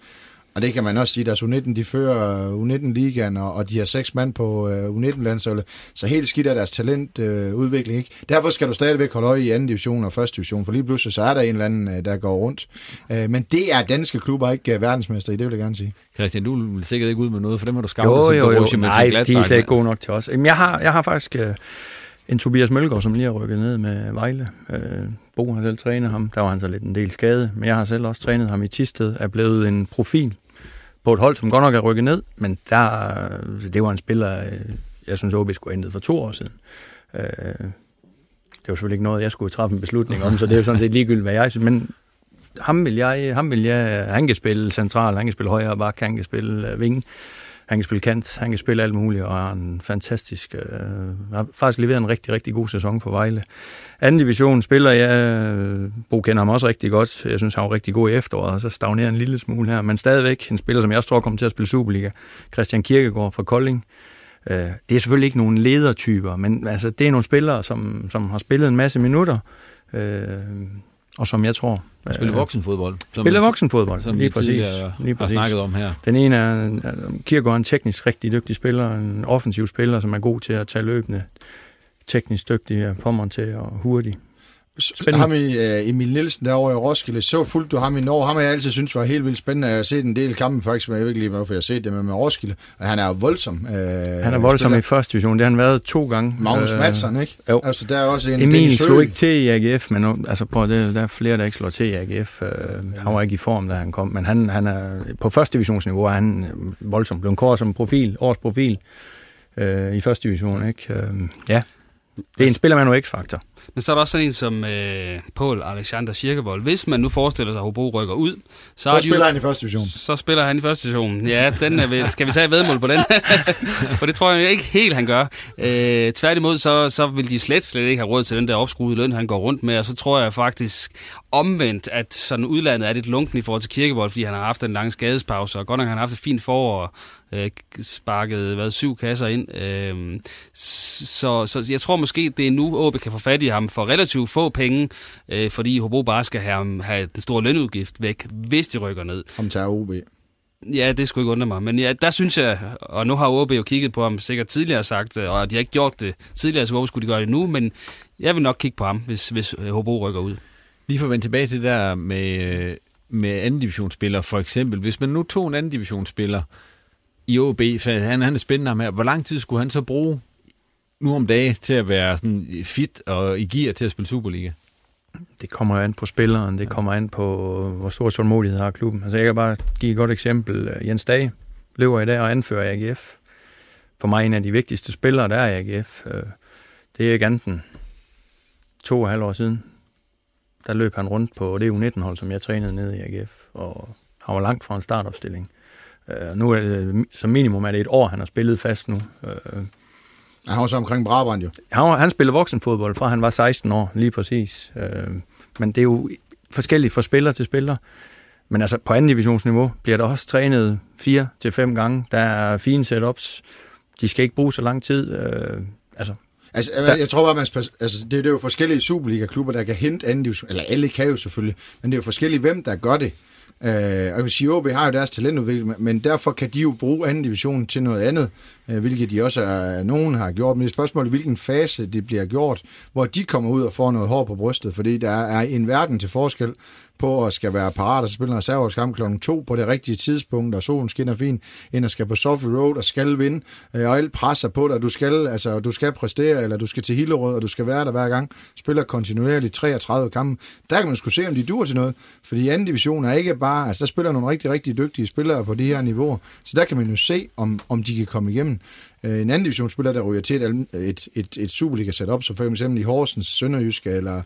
Og det kan man også sige, deres U19, de fører U19-ligaen, og, og de har seks mand på uh, U19-landsholdet. Så helt skidt er deres talentudvikling udvikling ikke. Derfor skal du stadigvæk holde øje i anden division og første division, for lige pludselig så er der en eller anden, uh, der går rundt. Men det er danske klubber ikke verdensmester i, det vil jeg gerne sige. Christian, du vil sikkert ikke ud med noget, for dem har du scoutet Jo, jo, jo. Borussia Nej, de er slet ikke gode nok til os. Jamen, jeg, har, jeg har faktisk øh, en Tobias Mølgaard, som lige har rykket ned med Vejle. Øh, Bo har selv trænet ham. Der var han så lidt en del skade, men jeg har selv også trænet ham i Tisted. Er blevet en profil på et hold, som godt nok er rykket ned, men der, øh, det var en spiller, øh, jeg synes, OB skulle have for to år siden. Øh, det var selvfølgelig ikke noget, jeg skulle træffe en beslutning om, så det er jo sådan set ligegyldigt, hvad jeg synes, men ham vil jeg, ham vil jeg, han kan spille central, han kan spille højre bak, han kan spille øh, vinge, han kan spille kant, han kan spille alt muligt, og har en fantastisk, øh, har faktisk leveret en rigtig, rigtig god sæson for Vejle. Anden division spiller jeg, øh, Bo kender ham også rigtig godt, jeg synes han var rigtig god i efteråret, og så stagnerer en lille smule her, men stadigvæk en spiller, som jeg også tror kommer til at spille Superliga, Christian Kirkegaard fra Kolding. Øh, det er selvfølgelig ikke nogen ledertyper, men altså, det er nogle spillere, som, som har spillet en masse minutter, øh, og som jeg tror... Spiller voksenfodbold. Som Spiller vi- voksenfodbold, som lige præcis. Lige har præcis. snakket om her. Den ene er, er Kierkegaard er en teknisk rigtig dygtig spiller, en offensiv spiller, som er god til at tage løbende, teknisk dygtig, er påmonteret og hurtig. Spændende. Ham i, uh, Emil Nielsen derovre i Roskilde, så fuldt du ham i Norge. Ham har jeg altid synes var helt vildt spændende. Jeg har set en del kampe faktisk, men jeg ved ikke lige, hvorfor jeg har set det med, med Roskilde. Og han er voldsom. Uh, Han er voldsom i første division, det har han været to gange. Magnus Øh, Madsen, ikke? jo. Altså, der er også en Emil slog ikke til i AGF, men altså, prøv, det, der er flere, der ikke slår til i AGF. Øh, han var ikke i form, da han kom, men han, han er, på første divisionsniveau er han voldsom. Blev kort som profil, års profil øh, i første division. Ikke? Øh, ja, det er en spiller med noget x-faktor. Men så er der også sådan en som øh, Paul Alexander Kirkevold. Hvis man nu forestiller sig, at Hobro rykker ud, så, Så er spiller jo, han i første division. så spiller han i første division. Ja, den er ved, skal vi tage vedmål på den? For det tror jeg ikke helt, han gør. Øh, tværtimod, så, så vil de slet, slet ikke have råd til den der opskruede løn, han går rundt med. Og så tror jeg faktisk omvendt, at sådan udlandet er lidt lunken i forhold til Kirkevold, fordi han har haft en lang skadespause. Og godt nok har han haft et fint forår, øh, sparket hvad, syv kasser ind. Øh, så, så jeg tror måske, det er nu, OB kan få fat i ham for relativt få penge, øh, fordi Hobro bare skal have, have den store lønudgift væk, hvis de rykker ned. Om tager OB. Ja, det skulle ikke undre mig. Men ja, der synes jeg, og nu har OB jo kigget på ham sikkert tidligere sagt, og de har ikke gjort det tidligere, så hvorfor skulle de gøre det nu? Men jeg vil nok kigge på ham, hvis, hvis Hobro rykker ud. Lige for at vende tilbage til det der med, med anden divisionsspillere, for eksempel. Hvis man nu tog en anden divisionsspiller i OB, han, han er spændende her, hvor lang tid skulle han så bruge nu om dagen til at være sådan fit og i gear til at spille Superliga? Det kommer an på spilleren, det kommer an på, hvor stor tålmodighed har klubben. Altså jeg kan bare give et godt eksempel. Jens Dage løber i dag og anfører AGF. For mig en af de vigtigste spillere, der er i AGF. Øh, det er Ganten. To og halv år siden. Der løb han rundt på det U19-hold, som jeg trænede nede i AGF. Og han var langt fra en startopstilling. Øh, nu er det, som minimum er det et år, han har spillet fast nu. Øh, han var så omkring Brabant jo. Han, han spillede voksenfodbold fra han var 16 år, lige præcis. Øh, men det er jo forskelligt fra spiller til spiller. Men altså på anden divisionsniveau bliver der også trænet fire til fem gange. Der er fine setups. De skal ikke bruge så lang tid. Øh, altså, Altså, jeg, jeg tror bare, man skal, altså, det, det er jo forskellige Superliga-klubber, der kan hente anden division, eller alle kan jo selvfølgelig, men det er jo forskelligt, hvem der gør det. Øh, og jeg vil sige, OB har jo deres talentudvikling, men derfor kan de jo bruge anden division til noget andet, øh, hvilket de også er, nogen har gjort. Men det er spørgsmål, hvilken fase det bliver gjort, hvor de kommer ud og får noget hår på brystet, fordi der er en verden til forskel på at skal være parat og spille en reserveholdskamp kl. 2 på det rigtige tidspunkt, og solen skinner fint, end at skal på Sofie Road og skal vinde, øh, og alt presser på dig. Du skal, altså, du skal præstere, eller du skal til Hillerød, og du skal være der hver gang. Spiller kontinuerligt 33 kampe. Der kan man skulle se, om de dur til noget, fordi anden division er ikke bare, altså der spiller nogle rigtig, rigtig dygtige spillere på de her niveauer, så der kan man jo se, om, om de kan komme igennem. Øh, en anden divisionsspiller, der ryger til et, et, et, et Superliga-setup, som for eksempel i Horsens, Sønderjysk eller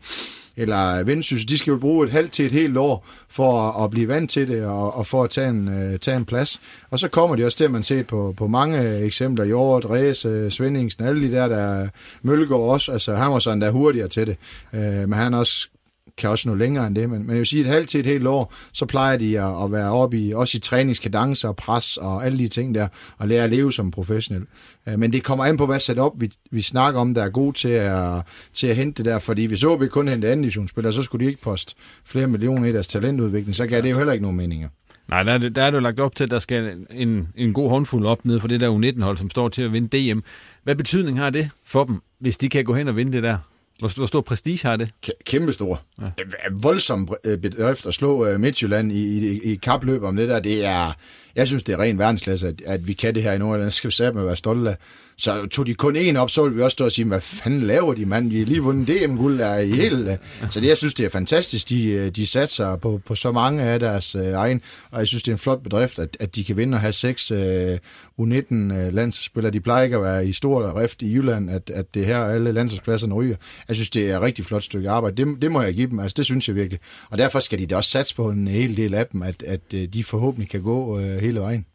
eller Vendsyssel, de skal jo bruge et halvt til et helt år for at, at blive vant til det og, og for at tage en, uh, tage en plads. Og så kommer de også til, at man ser på, på mange eksempler i år, Svendingsen, alle de der, der Mølgaard også, altså han var sådan der hurtigere til det. Uh, men han også kan også nå længere end det, men, men jeg vil sige, et halvt til et helt år, så plejer de at, at være oppe i, også i træningskadencer og pres og alle de ting der, og lære at leve som professionel. Øh, men det kommer an på, hvad setup vi, vi snakker om, der er god til at, til at hente det der, fordi hvis OB kun hente anden divisionsspillere, så skulle de ikke poste flere millioner i deres talentudvikling, så gav det jo heller ikke nogen meninger. Nej, der er, det, der er det jo lagt op til, at der skal en, en god håndfuld op ned for det der U19-hold, som står til at vinde DM. Hvad betydning har det for dem, hvis de kan gå hen og vinde det der? Hvor, hvor stor prestige har det? Kæmpe stor. Ja. Voldsom øh, bedrift at slå øh, Midtjylland i, i, i kapløb om det der. Det er, jeg synes, det er ren verdensklasse, at, at vi kan det her i Nordjylland. Det skal vi med at være stolte af. Så tog de kun en op, så ville vi også stå og sige, hvad fanden laver de, mand? Vi har lige vundet DM-guld der i hele... Så det, jeg synes, det er fantastisk, de, øh, de satser på, på så mange af deres øh, egen, og jeg synes, det er en flot bedrift, at, at de kan vinde og have seks øh, U19-landsspillere. Øh, de plejer ikke at være i stor rift i Jylland, at, at det her alle landsholdspladserne ryger. Jeg synes, det er et rigtig flot stykke arbejde. Det, det må jeg give dem, altså det synes jeg virkelig. Og derfor skal de da også satse på en hel del af dem, at, at øh, de forhåbentlig kan gå øh, hele vejen.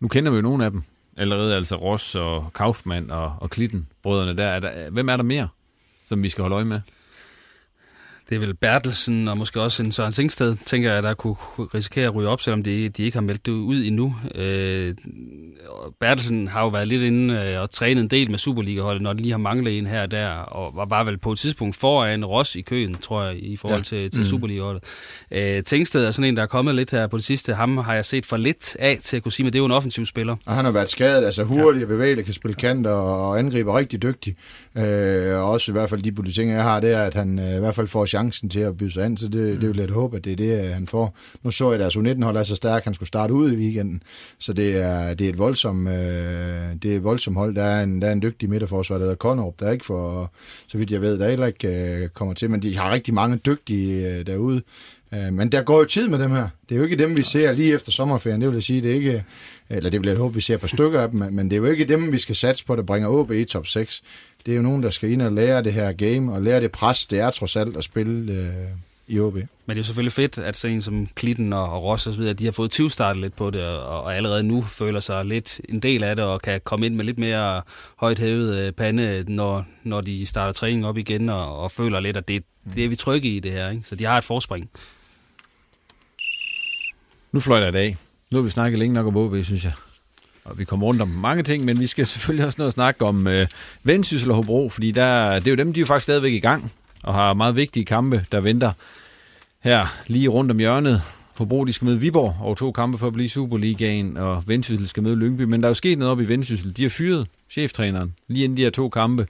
Nu kender vi jo nogle af dem allerede, altså Ross og Kaufmann og, og Klitten, brødrene der. Er der. Hvem er der mere, som vi skal holde øje med? Det er vel Bertelsen og måske også en Søren Singsted, tænker jeg, der kunne risikere at ryge op, selvom de, de ikke har meldt det ud endnu. Øh, Bertelsen har jo været lidt inde øh, og trænet en del med Superliga-holdet, når de lige har manglet en her og der, og var bare vel på et tidspunkt foran Ross i køen, tror jeg, i forhold til, til mm. Superliga-holdet. Øh, Tingsted er sådan en, der er kommet lidt her på det sidste. Ham har jeg set for lidt af til at kunne sige, men det er jo en offensiv spiller. Og han har været skadet, altså hurtigt ja. bevægelig, kan spille kant og angriber rigtig dygtig. Øh, og også i hvert fald de ting, jeg har, det er, at han øh, i hvert fald får chancen til at byde sig ind, så det, mm. det vil jeg håbe, at det er det, han får. Nu så jeg, at deres U19-hold er så stærk, han skulle starte ud i weekenden, så det er, det er et voldsomt øh, det er et voldsomt hold. Der er en, der er en dygtig midterforsvar, der hedder Konorup, der er ikke for, så vidt jeg ved, der heller ikke øh, kommer til, men de har rigtig mange dygtige øh, derude. Øh, men der går jo tid med dem her. Det er jo ikke dem, vi ser lige efter sommerferien, det vil jeg sige. Det er ikke, eller det vil jeg håbe, vi ser på stykker af dem, men det er jo ikke dem, vi skal satse på, der bringer OB i top 6 det er jo nogen, der skal ind og lære det her game, og lære det pres, det er trods alt at spille øh, i OB. Men det er jo selvfølgelig fedt, at sådan en som Klitten og, og Ross og så videre, de har fået 20 lidt på det, og, og allerede nu føler sig lidt en del af det, og kan komme ind med lidt mere højt hævet øh, pande, når, når de starter træning op igen, og, og føler lidt, at det, det er vi trygge i det her. Ikke? Så de har et forspring. Nu fløjter jeg af. Nu har vi snakket længe nok om OB, synes jeg. og vi kommer rundt om mange ting, men vi skal selvfølgelig også nå at snakke om øh, Vendsyssel og Hobro, fordi der, det er jo dem, de er jo faktisk stadigvæk i gang, og har meget vigtige kampe, der venter her lige rundt om hjørnet. Hobro de skal møde Viborg over to kampe for at blive Superligaen, og Vendsyssel skal møde Lyngby. Men der er jo sket noget op i Vendsyssel. De har fyret cheftræneren lige inden de her to kampe.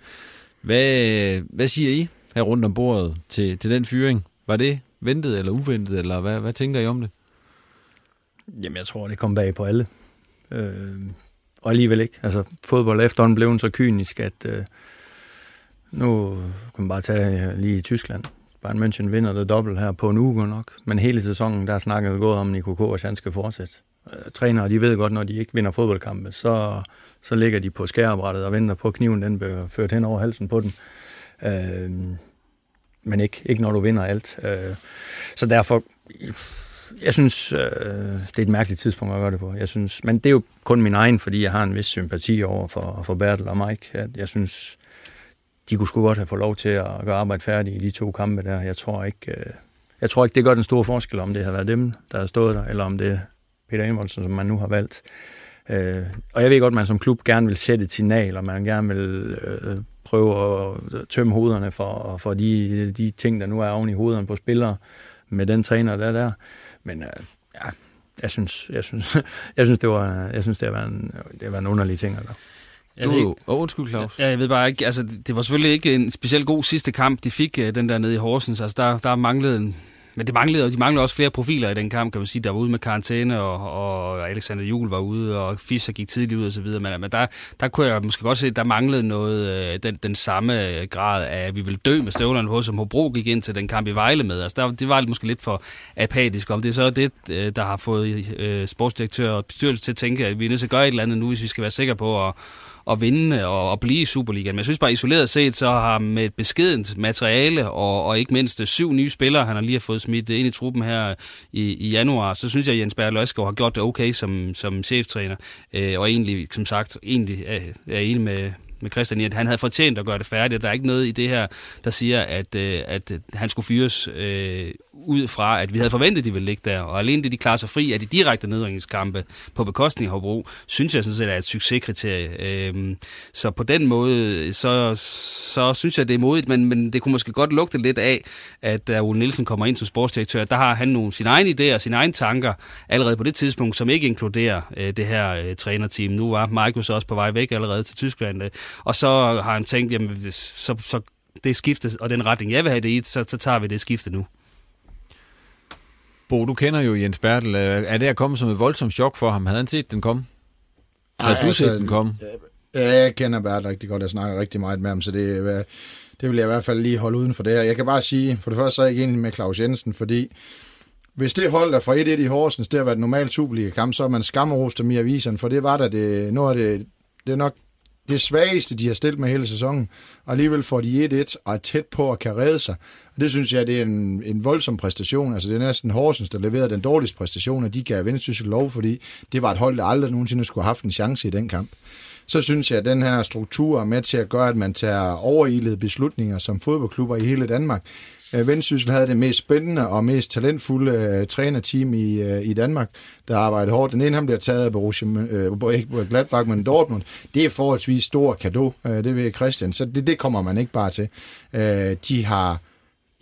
Hvad, hvad siger I her rundt om bordet til, til den fyring? Var det ventet eller uventet, eller hvad, hvad tænker I om det? Jamen, jeg tror, det kom bag på alle. Øh, og alligevel ikke. Altså, fodbold efterhånden blev så kynisk, at øh, nu kan man bare tage øh, lige i Tyskland. Bayern München vinder det dobbelt her på en uge nok. Men hele sæsonen, der snakkede gået om, at Nico Kovac skal fortsætte. Øh, trænere, de ved godt, når de ikke vinder fodboldkampe, så, så ligger de på skærebrættet og venter på, at kniven den bliver ført hen over halsen på den. Øh, men ikke, ikke når du vinder alt. Øh, så derfor, jeg synes, øh, det er et mærkeligt tidspunkt at gøre det på. Jeg synes, men det er jo kun min egen, fordi jeg har en vis sympati over for, for Bertel og Mike. At jeg synes, de kunne sgu godt have fået lov til at gøre arbejde færdigt i de to kampe der. Jeg tror ikke, øh, jeg tror ikke det gør den store forskel, om det har været dem, der har stået der, eller om det er Peter Involdsen, som man nu har valgt. Øh, og jeg ved godt, at man som klub gerne vil sætte et signal, og man gerne vil øh, prøve at tømme hovederne for, for de, de ting, der nu er oven i hovederne på spillere med den træner, der er der. Men øh, ja, jeg synes, jeg synes, jeg synes, det var, jeg synes, det var en, det var en underlig ting. Eller. Jeg du, oh, undskyld, Claus. Ja, jeg ved bare ikke, altså det var selvfølgelig ikke en specielt god sidste kamp, de fik øh, den der nede i Horsens. Altså der, der manglede en, men det manglede, de manglede også flere profiler i den kamp, kan man sige. Der var ude med karantæne, og, og Alexander Juhl var ude, og Fischer gik tidligt ud og så videre. Men, men der, der kunne jeg måske godt se, at der manglede noget, øh, den, den samme grad af, at vi ville dø med støvlerne på, som Hobro gik ind til den kamp i Vejle med. Altså, der, det var måske lidt for apatisk. Om det er så det, øh, der har fået øh, sportsdirektør og bestyrelse til at tænke, at vi er nødt til at gøre et eller andet nu, hvis vi skal være sikre på at at vinde og, og blive i Superligaen. Men jeg synes bare isoleret set, så har med et beskedent materiale og, og ikke mindst øh, syv nye spillere, han har lige fået smidt øh, ind i truppen her øh, i, i januar, så synes jeg, at Jens Berg Løsgaard har gjort det okay som, som cheftræner. Øh, og egentlig, som sagt, egentlig er, er enig med, med Christian i, at han havde fortjent at gøre det færdigt. Der er ikke noget i det her, der siger, at, øh, at han skulle fyres øh, ud fra, at vi havde forventet, at de ville ligge der. Og alene det, de klarer sig fri af de direkte nedringningskampe på bekostning af Hobro, synes jeg sådan set er et succeskriterie. Øhm, så på den måde, så, så synes jeg, det er modigt, men, men det kunne måske godt lugte lidt af, at da Ole Nielsen kommer ind som sportsdirektør, der har han nogle sine egne idéer, sine egne tanker allerede på det tidspunkt, som ikke inkluderer øh, det her øh, trænerteam. Nu var Markus også på vej væk allerede til Tyskland, øh, og så har han tænkt, jamen, så, så det skifte, og den retning, jeg vil have det i, så, så tager vi det skifte nu. Bo, du kender jo Jens Bertel. Er det at komme som et voldsomt chok for ham? Havde han set den komme? Har du altså, set den komme? Ja, jeg kender Bertel rigtig godt. Jeg snakker rigtig meget med ham, så det, det vil jeg i hvert fald lige holde uden for det her. Jeg kan bare sige, for det første så er jeg ikke enig med Claus Jensen, fordi hvis det hold der fra 1-1 i Horsens, det har været et normalt Superliga-kamp, så er man skammerost dem i aviserne, for det var der det, noget af det, det er nok det svageste, de har stillet med hele sæsonen, og alligevel får de 1-1 og er tæt på at kan redde sig. Og det synes jeg, det er en, en voldsom præstation. Altså det er næsten Horsens, der leverede den dårligste præstation, og de gav Vendsyssel lov, fordi det var et hold, der aldrig nogensinde skulle have haft en chance i den kamp. Så synes jeg, at den her struktur er med til at gøre, at man tager overilede beslutninger som fodboldklubber i hele Danmark. Øh, Vendsyssel havde det mest spændende og mest talentfulde øh, trænerteam i, øh, i Danmark, der arbejdede hårdt. Den ene ham bliver taget af Borussia, ikke Gladbach, men Dortmund. Det er forholdsvis stor kado, det ved Christian, så det, det kommer man ikke bare til. Uh, de har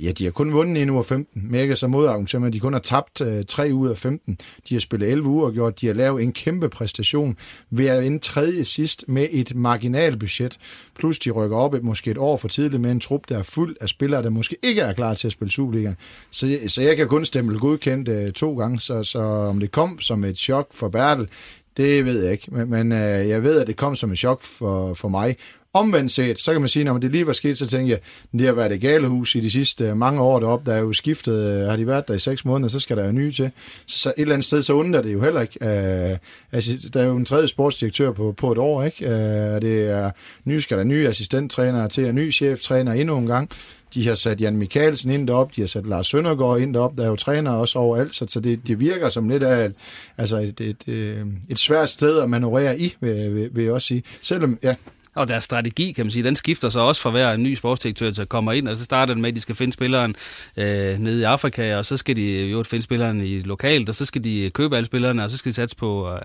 Ja, de har kun vundet en uge af 15. Men jeg kan så modargumentere at de kun har tabt øh, 3 ud af 15. De har spillet 11 uger og gjort, de har lavet en kæmpe præstation ved at ende tredje sidst med et marginalbudget. Plus de rykker op et, måske et år for tidligt med en trup, der er fuld af spillere, der måske ikke er klar til at spille Superliga. Så, så jeg kan kun stemme godkendt øh, to gange, så, så om det kom som et chok for Bertel, det ved jeg ikke, men, men øh, jeg ved, at det kom som et chok for, for mig. Omvendt set, så kan man sige, når det lige var sket, så tænker jeg, det har været et galehus i de sidste øh, mange år deroppe, der er jo skiftet, øh, har de været der i seks måneder, så skal der jo nye til. Så, så et eller andet sted, så undrer det jo heller ikke. Øh, altså, der er jo en tredje sportsdirektør på, på et år, ikke? Øh, det er, nye skal der nye assistenttrænere til, og ny cheftræner endnu en gang. De har sat Jan Mikkelsen ind derop, de har sat Lars Søndergaard ind derop, der er jo træner også overalt, så, så det, det virker som lidt af et, altså et, et, et, et svært sted at manøvrere i, vil, vil, vil jeg også sige. Selvom, ja, og deres strategi, kan man sige, den skifter så også fra hver ny sportsdirektør, der kommer ind, og så starter den med, at de skal finde spilleren øh, nede i Afrika, og så skal de jo finde spilleren i lokalt, og så skal de købe alle spillerne, og så skal de satse på... Øh,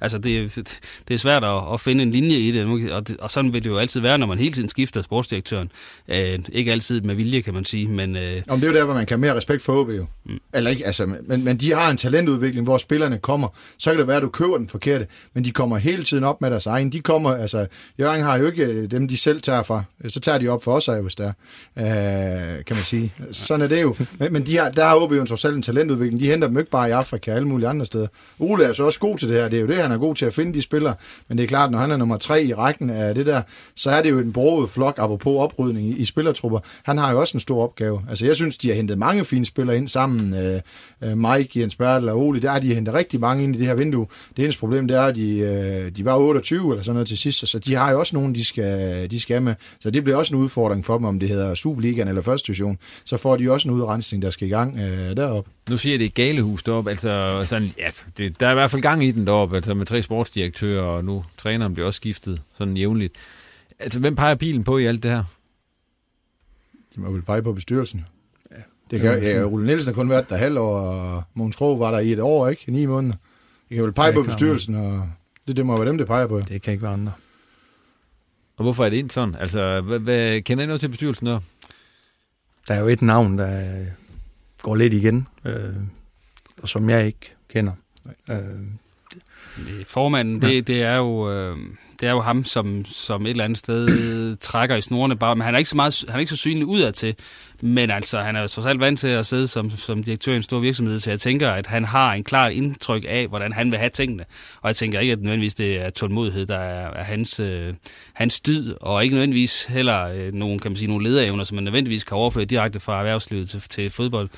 altså, det, det er svært at, at finde en linje i det, og, det, og sådan vil det jo altid være, når man hele tiden skifter sportsdirektøren. Øh, ikke altid med vilje, kan man sige, men... Øh, Om det er jo der, hvor man kan mere respekt for OB jo. Mm. Eller ikke, altså, men, men de har en talentudvikling, hvor spillerne kommer. Så kan det være, at du køber den forkerte, men de kommer hele tiden op med deres egen. De kommer, altså, Jørgen har jo ikke øh, dem, de selv tager fra. Øh, så tager de op for os, hvis der øh, kan man sige. Sådan er det jo. Men, men de har, der har OB jo trods alt en talentudvikling. De henter dem ikke bare i Afrika og alle mulige andre steder. Ole er så også god til det her. Det er jo det, han er god til at finde de spillere. Men det er klart, når han er nummer tre i rækken af det der, så er det jo en broet flok, apropos oprydning i, i spillertrupper. Han har jo også en stor opgave. Altså, jeg synes, de har hentet mange fine spillere ind sammen. Øh Mike, Jens Bertel og Ole, der har de hentet rigtig mange ind i det her vindue. Det eneste problem, det er, at de, øh, de var 28 eller sådan noget til sidst, så de har jo også nogen, de skal, de skal med. Så det bliver også en udfordring for dem, om det hedder Superligaen eller første division. Så får de også en udrensning, der skal i gang øh, deroppe. Nu siger det galehus deroppe, altså sådan, ja, det, der er i hvert fald gang i den deroppe, altså med tre sportsdirektører, og nu træneren bliver også skiftet sådan jævnligt. Altså, hvem peger bilen på i alt det her? De må vel pege på bestyrelsen. Det kan, ja, Rulle Nielsen har kun været der halvår, og Måns var der i et år, ikke? I ni måneder. De kan vel pege på bestyrelsen, og det, det må være dem, der peger på. Det kan ikke være andre. Og hvorfor er det ikke sådan? Altså, hvad, hvad, kender I noget til bestyrelsen der? Der er jo et navn, der går lidt igen, øh, og som jeg ikke kender. Øh, Formanden, ja. det, det, er jo, øh, det er jo ham, som, som et eller andet sted trækker i snorene bare, men han er ikke så, meget, han er ikke så synlig udad til. Men altså, han er jo trods alt vant til at sidde som, som direktør i en stor virksomhed, så jeg tænker, at han har en klar indtryk af, hvordan han vil have tingene. Og jeg tænker ikke, at nødvendigvis det er tålmodighed, der er, er hans, øh, hans dyd, og ikke nødvendigvis heller øh, nogen, kan man sige, nogle lederevner, som man nødvendigvis kan overføre direkte fra erhvervslivet til, til fodbold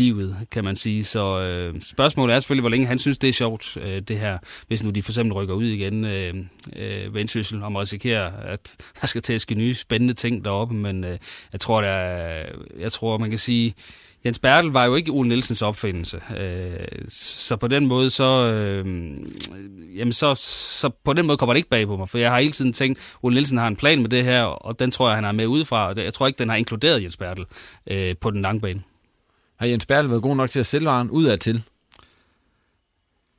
livet, kan man sige. Så øh, spørgsmålet er selvfølgelig, hvor længe han synes, det er sjovt, øh, det her. Hvis nu de for eksempel rykker ud igen øh, øh, vendsyssel, om man risikerer, at der skal til at ske nye spændende ting deroppe. Men øh, jeg tror, der er, jeg tror, man kan sige, Jens Bertel var jo ikke Ole Nielsens opfindelse. Øh, så på den måde, så, øh, jamen så, så på den måde kommer det ikke bag på mig, for jeg har hele tiden tænkt, Ole Nielsen har en plan med det her, og den tror jeg, han har med udefra, og jeg tror ikke, den har inkluderet Jens Bertel øh, på den lange bane. Har Jens Bertel været god nok til at sælge varen ud af til?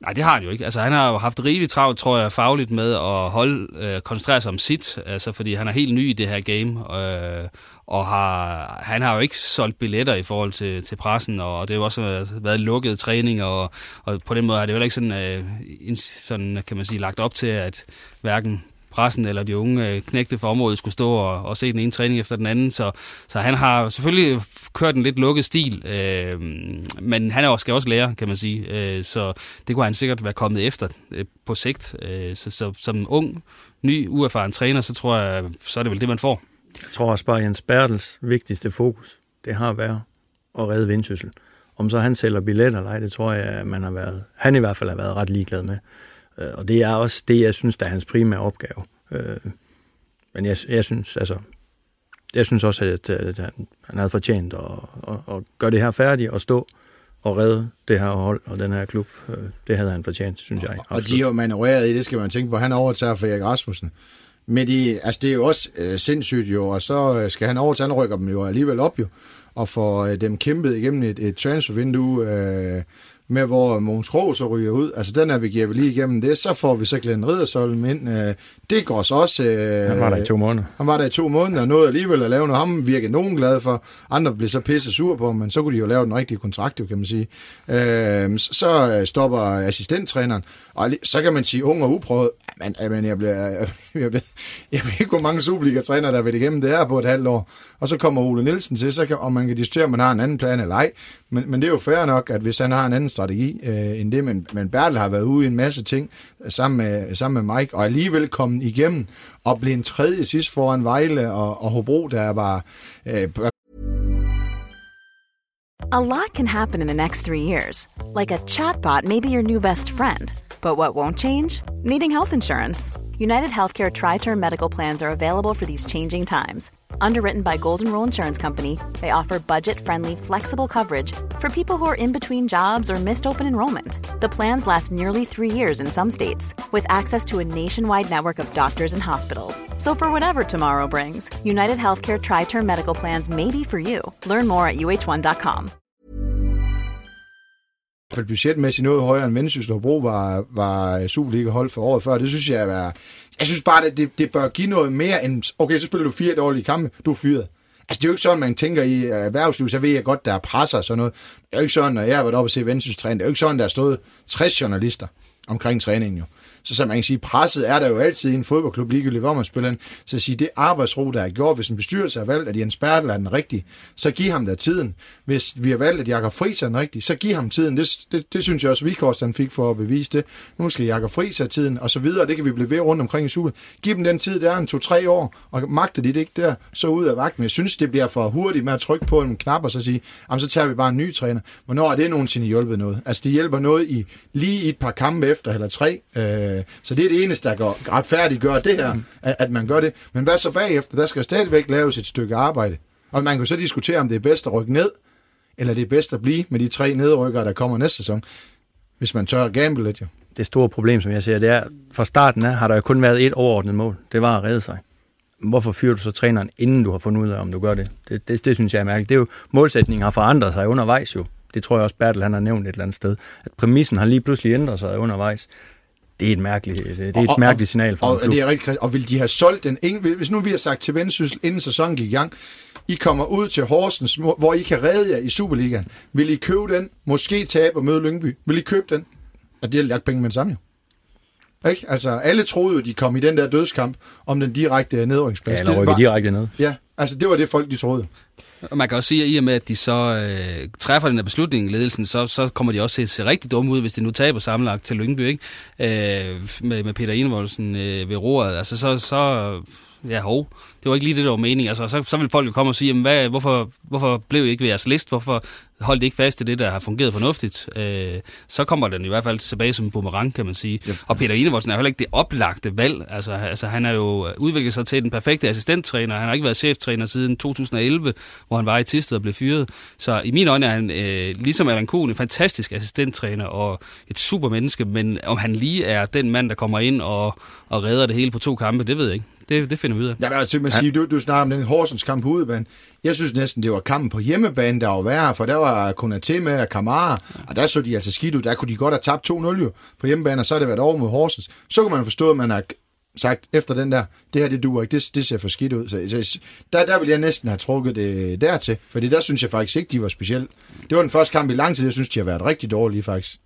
Nej, det har han jo ikke. Altså, han har jo haft rigeligt travlt, tror jeg, fagligt med at holde, øh, koncentrere sig om sit, altså, fordi han er helt ny i det her game, øh, og har, han har jo ikke solgt billetter i forhold til, til pressen, og det har jo også øh, været lukket træning, og, og på den måde har det jo ikke sådan, øh, sådan, kan man sige, lagt op til, at hverken pressen eller de unge øh, knægte for området skulle stå og, og se den ene træning efter den anden. Så, så han har selvfølgelig kørt en lidt lukket stil, øh, men han er også, skal også lære, kan man sige. Øh, så det kunne han sikkert være kommet efter øh, på sigt. Øh, så, så som ung, ny, uerfaren træner, så tror jeg, så er det vel det, man får. Jeg tror også bare, Jens Bertels vigtigste fokus, det har været at redde Vendsyssel. Om så han sælger billetter eller ej, det tror jeg, man har været, han i hvert fald har været ret ligeglad med. Øh, og det er også det, jeg synes, der er hans primære opgave. Øh, men jeg, jeg synes, altså, jeg synes også, at, at han havde fortjent at, at, at gøre det her færdigt og stå og redde det her hold og den her klub. Øh, det havde han fortjent, synes jeg. Absolut. Og de har jo manøvreret i det, skal man tænke på. Han overtager for Erik Rasmussen. Men de, altså det er jo også øh, sindssygt jo, og så skal han overtage, han rykker dem jo alligevel op jo, og får øh, dem kæmpet igennem et, et transfervindue, øh, med hvor Måns Krog så ryger ud. Altså, den navigerer vi lige igennem det. Så får vi så Glenn Riddersholm ind. Øh, det går så også... Øh, han var der i to måneder. Han var der i to måneder, og nåede alligevel at lave noget. Ham virkede nogen glad for. Andre blev så pisse sur på, men så kunne de jo lave den rigtige kontrakt, jo, kan man sige. Øh, så stopper assistenttræneren, og så kan man sige, ung og uprøvet, men, men jeg, bliver, jeg, jeg, jeg ved ikke, hvor mange Superliga-træner, der vil igennem det her på et halvt år. Og så kommer Ole Nielsen til, så kan, om man kan diskutere, om man har en anden plan eller ej. Men, men det er jo fair nok, at hvis han har en anden strategi øh, end det, men, men Bertel har været ude i en masse ting sammen med, sammen med Mike, og alligevel kommet igennem og blev en tredje sidst foran Vejle og, og Hobro, der var... Øh, A lot can happen in the next three years. Like a chatbot may be your new best friend. But what won't change? Needing health insurance. United Healthcare Tri Term Medical Plans are available for these changing times Underwritten by Golden Rule Insurance Company, they offer budget-friendly, flexible coverage for people who are in between jobs or missed open enrollment. The plans last nearly three years in some states, with access to a nationwide network of doctors and hospitals. So for whatever tomorrow brings, United Healthcare Tri-Term Medical Plans may be for you. Learn more at uh1.com. I hvert fald budgetmæssigt noget højere end Vendsyssel var, var Superliga-hold for året før. Det synes jeg er... Jeg synes bare, at det, det bør give noget mere end... Okay, så spiller du fire dårlige kampe, du er fyret. Altså, det er jo ikke sådan, man tænker i øh, erhvervsliv, så ved jeg godt, der er presser og sådan noget. Det er jo ikke sådan, når jeg har været oppe og se Vendsyssel træne, det er jo ikke sådan, der er stået 60 journalister omkring træningen jo. Så som man kan sige, presset er der jo altid i en fodboldklub, ligegyldigt hvor man spiller den. Så at sige, det arbejdsro, der er gjort, hvis en bestyrelse har valgt, at Jens Bertel er den rigtige, så giv ham der tiden. Hvis vi har valgt, at Jakob Friis er den rigtige, så giv ham tiden. Det, det, det synes jeg også, Vikors han fik for at bevise det. Nu skal Jakob Friis have tiden, og så videre. Det kan vi blive ved rundt omkring i Super. Giv dem den tid, der er en to-tre år, og magter de det ikke der, så ud af vagten. Jeg synes, det bliver for hurtigt med at trykke på en knap og så sige, jamen så tager vi bare en ny træner. Hvornår er det nogensinde hjulpet noget? Altså, det hjælper noget i lige et par kampe efter, eller tre. Øh, så det er det eneste, der går retfærdiggør det her, mm. at, at man gør det. Men hvad så bagefter? Der skal stadigvæk laves et stykke arbejde. Og man kan så diskutere, om det er bedst at rykke ned, eller det er bedst at blive med de tre nedrykkere, der kommer næste sæson. Hvis man tør at gamble lidt, jo. Det store problem, som jeg ser, det er, fra starten af har der jo kun været et overordnet mål. Det var at redde sig. Hvorfor fyrer du så træneren, inden du har fundet ud af, om du gør det? Det, det, det synes jeg er mærkeligt. Det er jo, målsætningen har forandret sig undervejs jo. Det tror jeg også, Bertel han har nævnt et eller andet sted. At præmissen har lige pludselig ændret sig undervejs det er et mærkeligt, det er et og, mærkeligt signal for og, og, det er rigtig, og vil de have solgt den? Hvis nu vi har sagt til Vendsyssel, inden sæsonen gik i gang, I kommer ud til Horsens, hvor I kan redde jer i Superligaen. Vil I købe den? Måske tabe og møde Lyngby. Vil I købe den? Og det har lagt penge med det samme jo. Ikke? Altså, alle troede jo, de kom i den der dødskamp om den direkte nedrykningsplads. Ja, eller rykke direkte ned. Ja, altså det var det folk, de troede. Og man kan også sige, at i og med, at de så øh, træffer den her beslutning i ledelsen, så, så kommer de også til at se rigtig dumme ud, hvis de nu taber sammenlagt til Lyngby, ikke? Øh, med, med Peter Enevoldsen øh, ved roret. Altså, så, så ja, hov, det var ikke lige det, der var meningen. Altså, så, så vil folk jo komme og sige, jamen, hvad, hvorfor, hvorfor blev I ikke ved jeres list? Hvorfor holdt I ikke fast i det, der har fungeret fornuftigt? Øh, så kommer den i hvert fald tilbage som en boomerang, kan man sige. Yep. Og Peter Inevoldsen er heller ikke det oplagte valg. Altså, altså, han er jo udviklet sig til den perfekte assistenttræner. Han har ikke været cheftræner siden 2011, hvor han var i Tisted og blev fyret. Så i mine øjne er han, øh, ligesom Allan Kuhn, en fantastisk assistenttræner og et super menneske, men om han lige er den mand, der kommer ind og, og redder det hele på to kampe, det ved jeg ikke det, det finder vi ud af. Ja, men altså, man siger, du, du snakker om den Horsens kamp på udebane. Jeg synes næsten, det var kampen på hjemmebane, der var værre, for der var Konate med og Kamara, og der så de altså skidt ud. Der kunne de godt have tabt 2-0 jo på hjemmebane, og så har det været over mod Horsens. Så kunne man forstå, at man har sagt efter den der, det her det duer ikke, det, det ser for skidt ud. Så, så der, der vil jeg næsten have trukket det dertil, fordi der synes jeg faktisk ikke, de var specielt. Det var den første kamp i lang tid, jeg synes, de har været rigtig dårlige faktisk.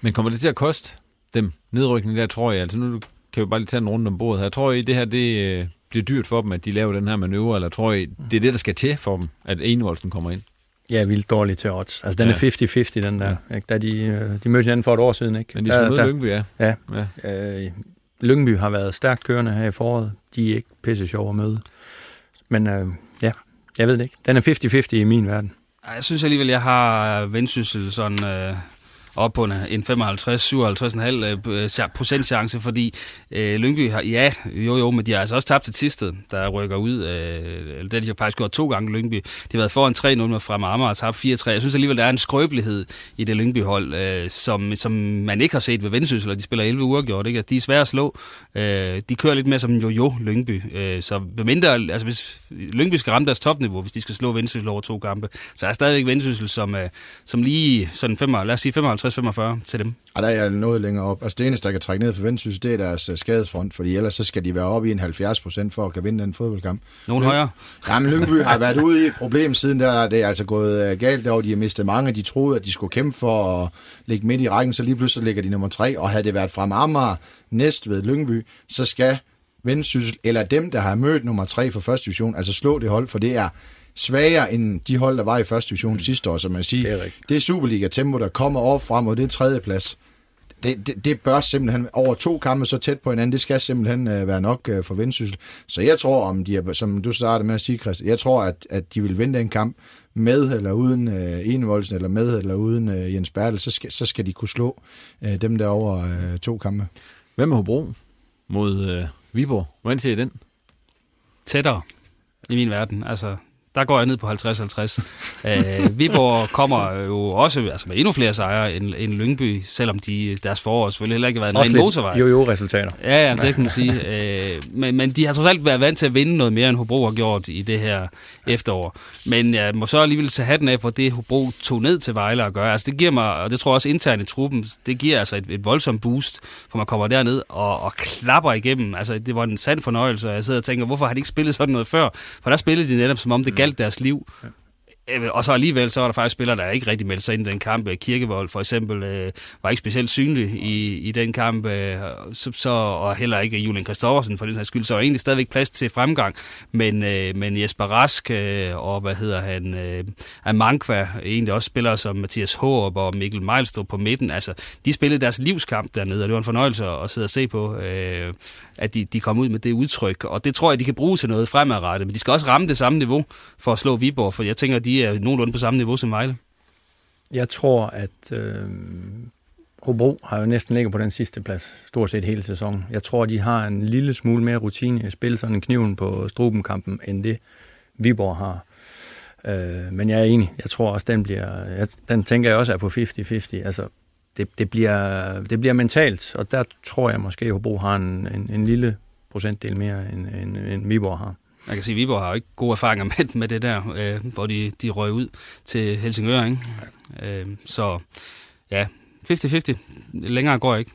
Men kommer det til at koste dem nedrykning der, tror jeg? Altså nu kan vi bare lige tage en runde om bordet her. Tror I, det her det øh, bliver dyrt for dem, at de laver den her manøvre, eller tror I, det er det, der skal til for dem, at Enevoldsen kommer ind? Ja, vildt dårligt til odds. Altså, den ja. er 50-50, den der. Ja. Ikke? Da de, øh, de mødte hinanden for et år siden, ikke? Men de skal møde Lyngby, ja. Ja. ja. Øh, Lyngby har været stærkt kørende her i foråret. De er ikke pisse sjove at møde. Men øh, ja, jeg ved det ikke. Den er 50-50 i min verden. Jeg synes alligevel, jeg har vendsyssel sådan... Øh op på en, en 55-57,5 øh, procent chance, fordi øh, Lyngby har, ja, jo jo, men de har altså også tabt til Tisted, der rykker ud. Øh, det har de faktisk gjort to gange, Lyngby. De har været foran 3-0 med frem Amager og tabt 4-3. Jeg synes alligevel, der er en skrøbelighed i det Lyngby-hold, øh, som, som man ikke har set ved Vendsyssel, de spiller 11 uger gjort. Ikke? Altså, de er svære at slå. Øh, de kører lidt mere som jo-jo Lyngby. Øh, så mindre, altså hvis Lyngby skal ramme deres topniveau, hvis de skal slå Vendsyssel over to kampe, så er stadigvæk Vendsyssel som, øh, som lige sådan 5, lad os sige 55 50-45 til dem. Og der er jeg noget længere op. Altså det eneste, der kan trække ned for Vendsyssel, det er deres uh, skadesfront, fordi ellers så skal de være oppe i en 70 procent for at kan vinde den fodboldkamp. Nogen højere? Ja, men Lyngby har været ude i et problem siden der. Det er altså gået uh, galt derovre. De har mistet mange. De troede, at de skulle kæmpe for at ligge midt i rækken, så lige pludselig ligger de nummer tre. Og havde det været fra Amager næst ved Lyngby, så skal Vendsyssel, eller dem, der har mødt nummer tre for første division, altså slå det hold, for det er svagere end de hold, der var i første division mm. sidste år, så man siger, det er, det er Superliga-tempo, der kommer over frem, og det er tredje plads. Det, det, det bør simpelthen, over to kampe så tæt på hinanden, det skal simpelthen uh, være nok uh, for Vendsyssel. Så jeg tror, om de er, som du startede med at sige, Christian, jeg tror, at, at de vil vinde en kamp med eller uden uh, Enevoldsen, eller med eller uden uh, Jens Bertel, så skal, så skal de kunne slå uh, dem der over uh, to kampe. Hvem er Hobro mod uh, Viborg? Hvordan ser I den? Tættere. i min verden. Altså, der går jeg ned på 50-50. øh, Viborg kommer jo også altså med endnu flere sejre end, end Lyngby, selvom de, deres forår selvfølgelig heller ikke har været en ren motorvej. Jo, jo, resultater. Ja, ja, det kan man sige. Øh, men, men de har trods alt været vant til at vinde noget mere, end Hobro har gjort i det her efterår. Men jeg må så alligevel tage hatten af for det, Hobro tog ned til Vejle at gøre. Altså det giver mig, og det tror jeg også internt i truppen, det giver altså et, et voldsomt boost, for man kommer derned og, og klapper igennem. Altså det var en sand fornøjelse, og jeg sidder og tænker, hvorfor har de ikke spillet sådan noget før? For der spillede de netop, som om det galt deres liv. Øh, Og så alligevel, så var der faktisk spillere, der ikke rigtig meldte sig ind i den kamp. Kirkevold for eksempel øh, var ikke specielt synlig i, i den kamp, øh, så, så, og heller ikke Julian Kristoffersen for den sags skyld. Så var egentlig stadigvæk plads til fremgang. Men, øh, men Jesper Rask øh, og hvad hedder han, øh, Amankwa, egentlig også spillere som Mathias Hårup og Mikkel Meilstrup på midten, altså de spillede deres livskamp dernede, og det var en fornøjelse at sidde og se på. Øh, at de, de kom ud med det udtryk, og det tror jeg, de kan bruge til noget fremadrettet, men de skal også ramme det samme niveau for at slå Viborg, for jeg tænker, at de er nogenlunde på samme niveau som Vejle. Jeg tror, at øh, Hobro har jo næsten ligget på den sidste plads, stort set hele sæsonen. Jeg tror, de har en lille smule mere rutine i at spille sådan en kniven på Strubenkampen, end det Viborg har. Øh, men jeg er enig. Jeg tror også, den bliver... Jeg, den tænker jeg også er på 50-50. Altså, det, det, bliver, det bliver mentalt, og der tror jeg måske, at Hobro har en, en, en lille procentdel mere, end, end, end Viborg har. Jeg kan sige, at Viborg har jo ikke gode erfaringer med, med det der, øh, hvor de, de røg ud til Helsingør. Ikke? Øh, så ja, 50-50. Længere går jeg ikke.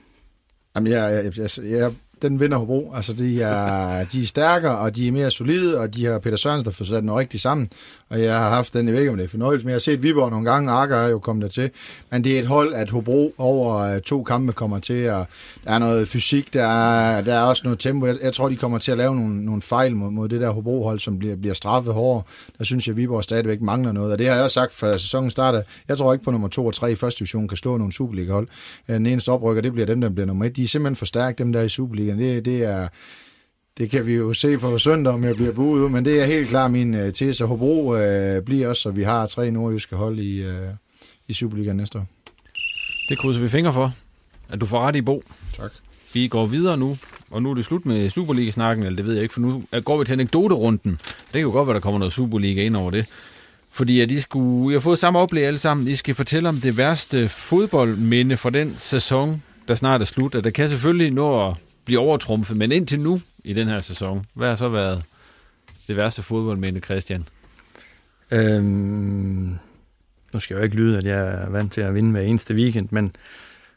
Jamen, jeg, jeg, jeg, jeg, den vinder Hobro. Altså, de er, de er stærkere, og de er mere solide, og de har Peter Sørensen, der får sat den rigtig sammen. Og jeg har haft den, jeg ved ikke, om det er fornøjelse, men jeg har set Viborg nogle gange, og Akker er jo kommet der til. Men det er et hold, at Hobro over øh, to kampe kommer til, og der er noget fysik, der er, der er også noget tempo. Jeg, jeg tror, de kommer til at lave nogle, nogle fejl mod, mod det der Hobro-hold, som bliver, bliver straffet hårdere. Der synes jeg, at Viborg stadigvæk mangler noget, og det har jeg også sagt, før sæsonen starter, Jeg tror ikke på nummer 2 og 3 i første division kan slå nogle Superliga-hold. Øh, den eneste oprykker, det bliver dem, der bliver nummer 1. De er simpelthen for stærke, dem der i Superligaen. Det, det er det kan vi jo se på søndag, om jeg bliver buet ud, men det er helt klart min uh, tese. Hobro uh, bliver også, så vi har tre nordjyske hold i, uh, i Superligaen næste år. Det krydser vi fingre for, at du får ret i, Bo. Tak. Vi går videre nu, og nu er det slut med Superliga-snakken, eller det ved jeg ikke, for nu går vi til anekdoterunden. Det kan jo godt være, der kommer noget Superliga ind over det. Fordi at I, skulle, I har fået samme oplæg alle sammen. I skal fortælle om det værste fodboldminde fra den sæson, der snart er slut. Og det kan selvfølgelig nå at blive overtrumpet. men indtil nu i den her sæson, hvad har så været det værste fodboldminde, Christian? Øhm, nu skal jeg jo ikke lyde, at jeg er vant til at vinde hver eneste weekend, men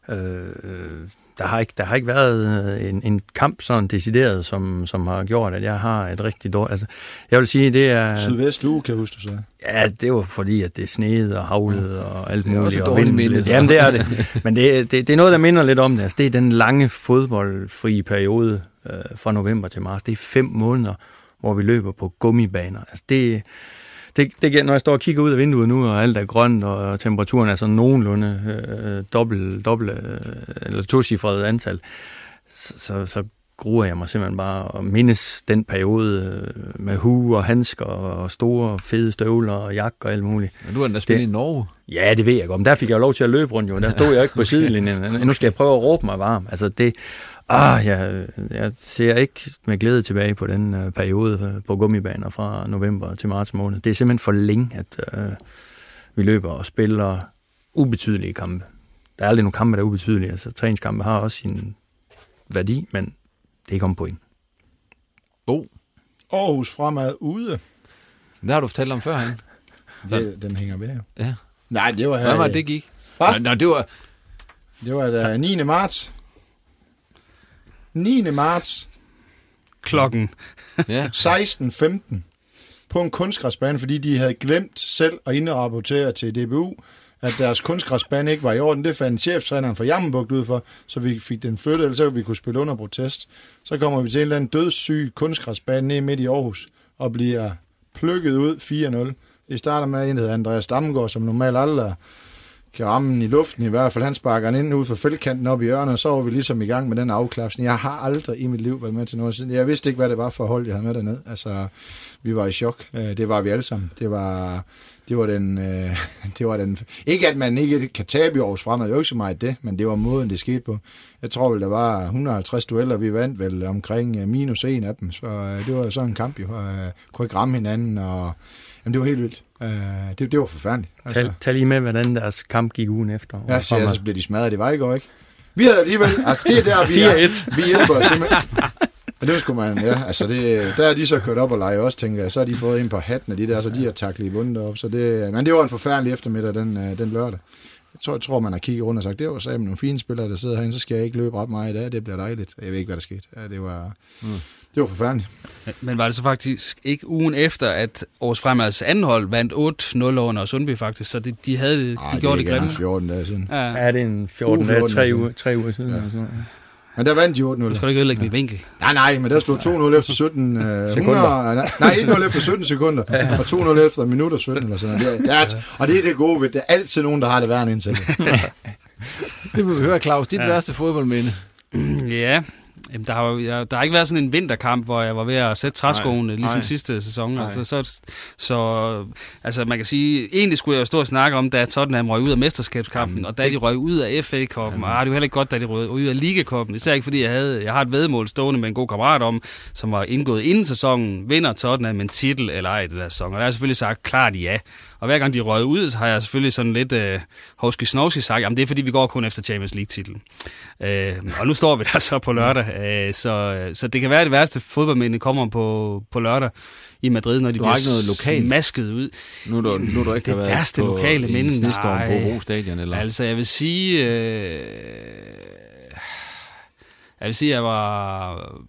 øh, øh der, har ikke, der har ikke været en, en kamp sådan decideret, som, som har gjort, at jeg har et rigtig dårligt... Altså, jeg vil sige, det er... Sydvest uge, kan jeg huske, du sagde. Ja, det var fordi, at det snede og havlede og alt Det er muligt. også og minde, så. Jamen, det er det. Men det, det, det er noget, der minder lidt om det. Altså, det er den lange fodboldfri periode øh, fra november til marts. Det er fem måneder, hvor vi løber på gummibaner. Altså, det, det, det, når jeg står og kigger ud af vinduet nu, og alt er grønt, og temperaturen er sådan nogenlunde øh, dobbelt, dobbelt øh, eller tocifret antal, så, så, så gruer jeg mig simpelthen bare at mindes den periode øh, med hue og handsker og store fede støvler og jakke og alt muligt. Men du har da spillet i Norge. Ja, det ved jeg godt, men der fik jeg jo lov til at løbe rundt jo. Der stod jeg ikke på sidelinjen. Nu skal jeg prøve at råbe mig varm. Altså det, ah, jeg, jeg ser ikke med glæde tilbage på den uh, periode øh, på gummibaner fra november til marts måned. Det er simpelthen for længe, at uh, vi løber og spiller ubetydelige kampe. Der er aldrig nogen kampe, der er ubetydelige. Altså træningskampe har også sin værdi, men det er ikke om point. Bo, Aarhus fremad ude. det har du fortalt om før, han. Det, den hænger ved jo. Ja. Nej, det var her. Hvad var det, det gik? Hvad? Nå, nå, det var... Det var da 9. marts. 9. marts Klokken. Ja. 16.15 på en kunstgræsbane, fordi de havde glemt selv at indrapportere til DBU, at deres kunstgræsbane ikke var i orden. Det fandt cheftræneren for Jammenbugt ud for, så vi fik den flyttet, eller så vi kunne spille under protest. Så kommer vi til en eller anden dødssyg kunstgræsbane nede midt i Aarhus, og bliver plukket ud 4-0. Det starter med en, der hedder Andreas Damgaard, som normalt aldrig kan ramme den i luften i hvert fald. Han sparker den ind ud for feltkanten op i hjørnet, og så var vi ligesom i gang med den afklapsning. Jeg har aldrig i mit liv været med til noget siden. Jeg vidste ikke, hvad det var for hold, jeg havde med derned. Altså, vi var i chok. Øh, det var vi alle sammen. Det var, det var den, øh, det var den, ikke at man ikke kan tabe i års fremad, det var ikke så meget det, men det var måden, det skete på. Jeg tror vel, der var 150 dueller, vi vandt vel omkring øh, minus en af dem, så øh, det var sådan en kamp, jo. Øh, kunne ikke ramme hinanden, og jamen, det var helt vildt. Øh, det, det var forfærdeligt. Altså. Tal, tal lige med, hvordan deres kamp gik ugen efter. Ja, så, ja, så blev de smadret. Det var ikke ikke? Vi havde alligevel... Altså, det er der, vi er. 4-1. Vi hjælper simpelthen... Og det skulle man, ja. Altså, det, der er de så kørt op og lege også, tænker jeg. Så har de fået ind på hatten af de der, så de har taklet i bunden op. Så det, men det var en forfærdelig eftermiddag, den, øh, den lørdag. Jeg tror, jeg tror, man har kigget rundt og sagt, det var så nogle fine spillere, der sidder herinde, så skal jeg ikke løbe ret meget i dag. Det bliver dejligt. Jeg ved ikke, hvad der skete. Ja, det var, mm. Det var forfærdeligt. Men var det så faktisk ikke ugen efter, at Aarhus Fremads anden hold vandt 8-0 over Sundby faktisk, så de, de, havde, de Ej, gjorde det, det er ikke grimme. andet 14 dage siden. Ja. Ja, det er en 14 Uge dage, 14 tre dage uger, tre uger siden. Ja. Eller sådan. Men der vandt de 8-0. Nu skal du ikke ødelægge ja. vinkel. Nej, nej, men der stod 2-0 efter 17 øh, Sekunder. 100, nej, 1-0 efter 17 sekunder, og 2-0 efter en minut og 17 eller sådan noget. Det er, det er, og det er det gode ved, det er altid nogen, der har det værre end til. Det vil vi høre, Claus. Dit ja. værste fodboldminde. Ja, Jamen, der, har, jo- jeg, der har ikke været sådan en vinterkamp, hvor jeg var ved at sætte træskoene, Nej, ligesom nej. sidste sæson. Nej. Altså, så, så altså, man kan sige, egentlig skulle jeg jo stå og snakke om, da Tottenham røg ud af mesterskabskampen, og da de røg ud af FA-koppen, og ah, det var heller ikke godt, da de røg ud af Ligakoppen. Især ikke, fordi jeg, havde, jeg har et vedmål stående med en god kammerat om, som var indgået inden sæsonen, vinder Tottenham en titel eller ej i det der sæson. Og der jeg selvfølgelig sagt klart ja. Og hver gang de røg ud, har jeg selvfølgelig sådan lidt øh, hovski sagt, jamen det er fordi, vi går kun efter Champions League-titlen. Øh, og nu står vi der så på lørdag, øh, så, så det kan være, at det værste fodboldminde kommer på, på lørdag i Madrid, når de Du bliver ikke noget lokalt? masket ud. Nu er du, nu er du ikke Det været værste på, lokale minde, nej. på Stadion, eller? Altså, jeg vil sige... Øh, jeg vil sige, jeg var...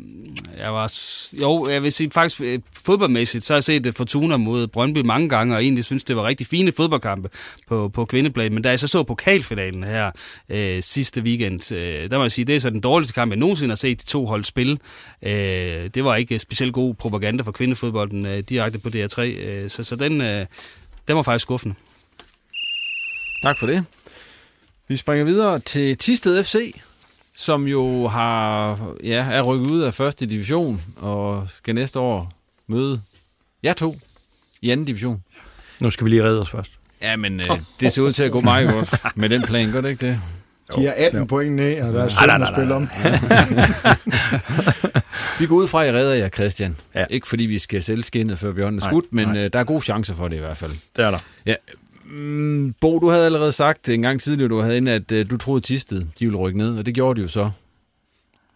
Jeg var jo, jeg vil sige faktisk øh, fodboldmæssigt, så har jeg set øh, Fortuna mod Brøndby mange gange, og egentlig synes, det var rigtig fine fodboldkampe på, på kvindeplan. Men da jeg så så pokalfinalen her øh, sidste weekend, øh, der må jeg sige, det er så den dårligste kamp, jeg nogensinde har set de to hold spille. Øh, det var ikke øh, specielt god propaganda for kvindefodbolden øh, direkte på DR3, øh, så, så den, øh, den var faktisk skuffende. Tak for det. Vi springer videre til Tisted FC, som jo har, ja, er rykket ud af første division og skal næste år møde jer to i anden division. Nu skal vi lige redde os først. Ja, men øh, det ser ud til at gå meget godt med den plan, gør det ikke det? De har 18 point ned, og der er 17 at spille om. Vi går ud fra, at I redder jer, Christian. Ja. Ikke fordi vi skal sælge skinnet, før bjørnen er skudt, men nej. øh, der er gode chancer for det i hvert fald. Det er der. Ja. Mm, Bo, du havde allerede sagt en gang tidligere, du havde inde, at øh, du troede Tisted, de ville rykke ned, og det gjorde de jo så.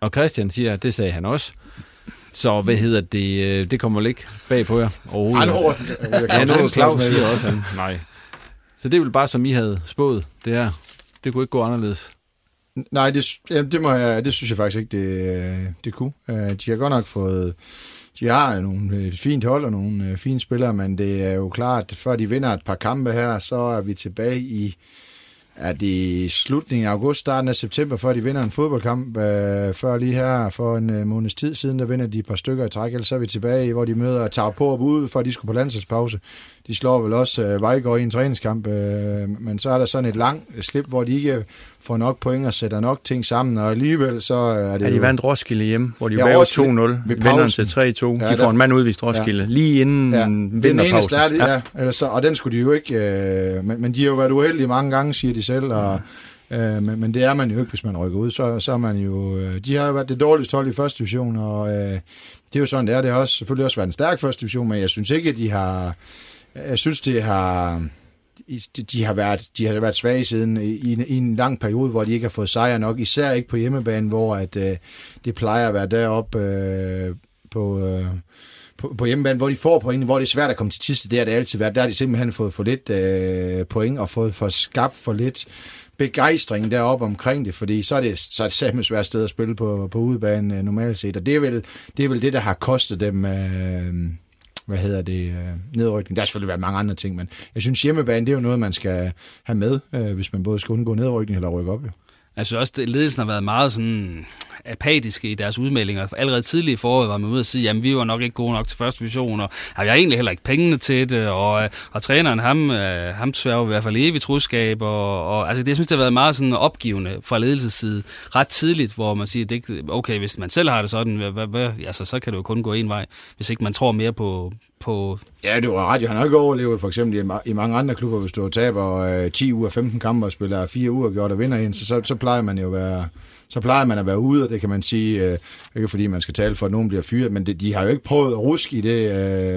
Og Christian siger, at det sagde han også. Så hvad hedder det? øh, Det kommer vel ikke bag på jer overhovedet? Nu over- Ja, nu er Claus Claus med. siger også, han, nej. Så det er vel bare, som I havde spået, det her. Det kunne ikke gå anderledes. Nej, det, jamen, det, må jeg, det synes jeg faktisk ikke, det, øh, det kunne. De har godt nok fået... De har nogle øh, fint hold og nogle øh, fine spillere, men det er jo klart, at før de vinder et par kampe her, så er vi tilbage i er det slutningen af august, starten af september, før de vinder en fodboldkamp. Øh, før lige her, for en øh, måneds tid siden, der vinder de et par stykker i træk, ellers så er vi tilbage, hvor de møder tager på og ude, for de skulle på landsholdspause. De slår vel også øh, Vejgaard i en træningskamp, øh, men så er der sådan et langt slip, hvor de ikke får nok point og sætter nok ting sammen, og alligevel så er det Ja, de vandt Roskilde hjemme, hvor de Ja, ja, Roskilde 2-0. ved Vinder til 3-2. Ja, de får der- en mand udvist Roskilde. Lige inden Ja, ja, er den vinterpausen. eneste er det, ja. ja. Ellers så, og den skulle de jo ikke... Øh, men, men de har jo været uheldige mange gange, siger de selv, og, øh, men, men det er man jo ikke, hvis man rykker ud. Så, så er man jo... Øh, de har jo været det dårligste hold i første division, og øh, det er jo sådan, det er. Det har også, selvfølgelig også været en stærk første division, men jeg synes ikke, at de har... Jeg synes, det har... de- har, været, de har været svage siden i, i, en, i en lang periode, hvor de ikke har fået sejre nok, især ikke på hjemmebane, hvor at, øh, det plejer at være deroppe øh, på, øh, på, på hjemmebane, hvor de får point, hvor det er svært at komme til tiste, det har det altid været. Der har de simpelthen fået for lidt øh, point og fået for skabt for lidt begejstring deroppe omkring det, fordi så er det, så er det simpelthen svært sted at spille på, på udebane øh, normalt set, og det er, vel, det er vel det, der har kostet dem øh, hvad hedder det, øh, nedrykning. Der har selvfølgelig været mange andre ting, men jeg synes hjemmebane, det er jo noget, man skal have med, øh, hvis man både skal undgå nedrykning eller rykke op. Jo. Jeg synes også, at ledelsen har været meget sådan apatiske i deres udmeldinger. Allerede tidligt i foråret var man ude og sige, at vi var nok ikke gode nok til første division, og har jeg egentlig heller ikke pengene til det, og, øh, og træneren, ham, øh, ham sværger i hvert fald evigt troskab, og, og altså, det jeg synes, det har været meget sådan opgivende fra ledelsesside ret tidligt, hvor man siger, at det, okay, hvis man selv har det sådan, hvad, hvad, altså, så kan det jo kun gå en vej, hvis ikke man tror mere på, på... Ja, det var ret. Han har ikke overlevet for eksempel i, mange andre klubber, hvis du taber øh, 10 uger 15 kampe og spiller 4 uger gjort og vinder en, så, så, så plejer man jo at være så plejer man at være ude, og det kan man sige, øh, ikke fordi man skal tale for, at nogen bliver fyret, men det, de har jo ikke prøvet at ruske i det,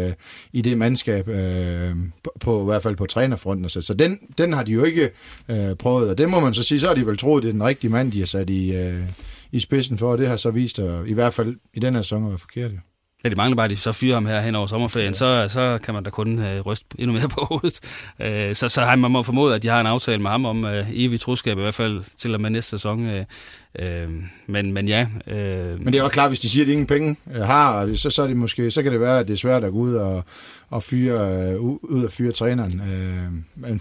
øh, i det mandskab, øh, på, på, i hvert fald på trænerfronten. Så, så den, den har de jo ikke øh, prøvet, og det må man så sige, så har de vel troet, det er den rigtige mand, de har sat i, øh, i spidsen for, og det har så vist, at, i hvert fald i den her sæson, at være forkert. Jo. Ja, det mangler bare, at de så fyrer ham her hen over sommerferien, ja. så, så kan man da kun øh, ryste endnu mere på hovedet. Øh, så, så har man må formode, at de har en aftale med ham om øh, evig troskab, i hvert fald til og med næste sæson. Øh, øh, men, men ja. Øh, men det er også klart, hvis de siger, at de ingen penge har, så, så, er det måske, så kan det være, at det er svært at gå ud og, og fyre, øh, ud og fyre træneren. Øh, men,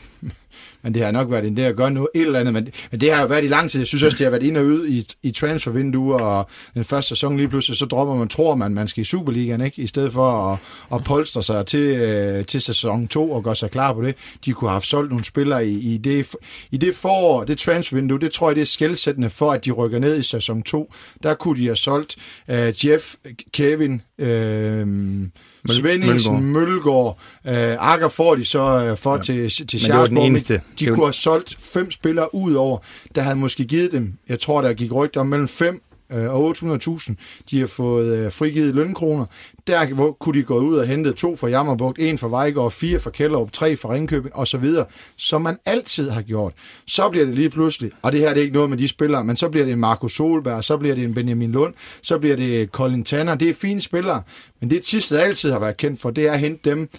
men det har nok været en der at gøre noget, et eller andet, men, men det har jo været i lang tid. Jeg synes også, det har været ind og ud i, i transfervinduer, og den første sæson lige pludselig, så dropper man, tror man, man skal i Superligaen, ikke? i stedet for at, at polstre sig til, øh, til sæson 2 og gøre sig klar på det. De kunne have haft solgt nogle spillere i, i, det, i det forår, det transfervindue, det tror jeg, det er skældsættende for, at de rykker ned i sæson 2. Der kunne de have solgt øh, Jeff, Kevin, øh, Svendingsen, Mølgaard, øh, Akker får de så øh, for ja. til, til Sjarsborg. De kunne have solgt fem spillere ud over, der havde måske givet dem, jeg tror, der gik rygter om mellem 5 øh, og 800.000. De har fået øh, frigivet lønkroner. Der hvor, kunne de gå ud og hente to fra Jammerbugt, en fra Vejgaard, fire fra Kælderup, tre fra Ringkøbing osv., som man altid har gjort. Så bliver det lige pludselig, og det her det er ikke noget med de spillere, men så bliver det en Marco Solberg, så bliver det en Benjamin Lund, så bliver det Colin Tanner. Det er fine spillere, men det Tisted altid har været kendt for, det er at hente dem,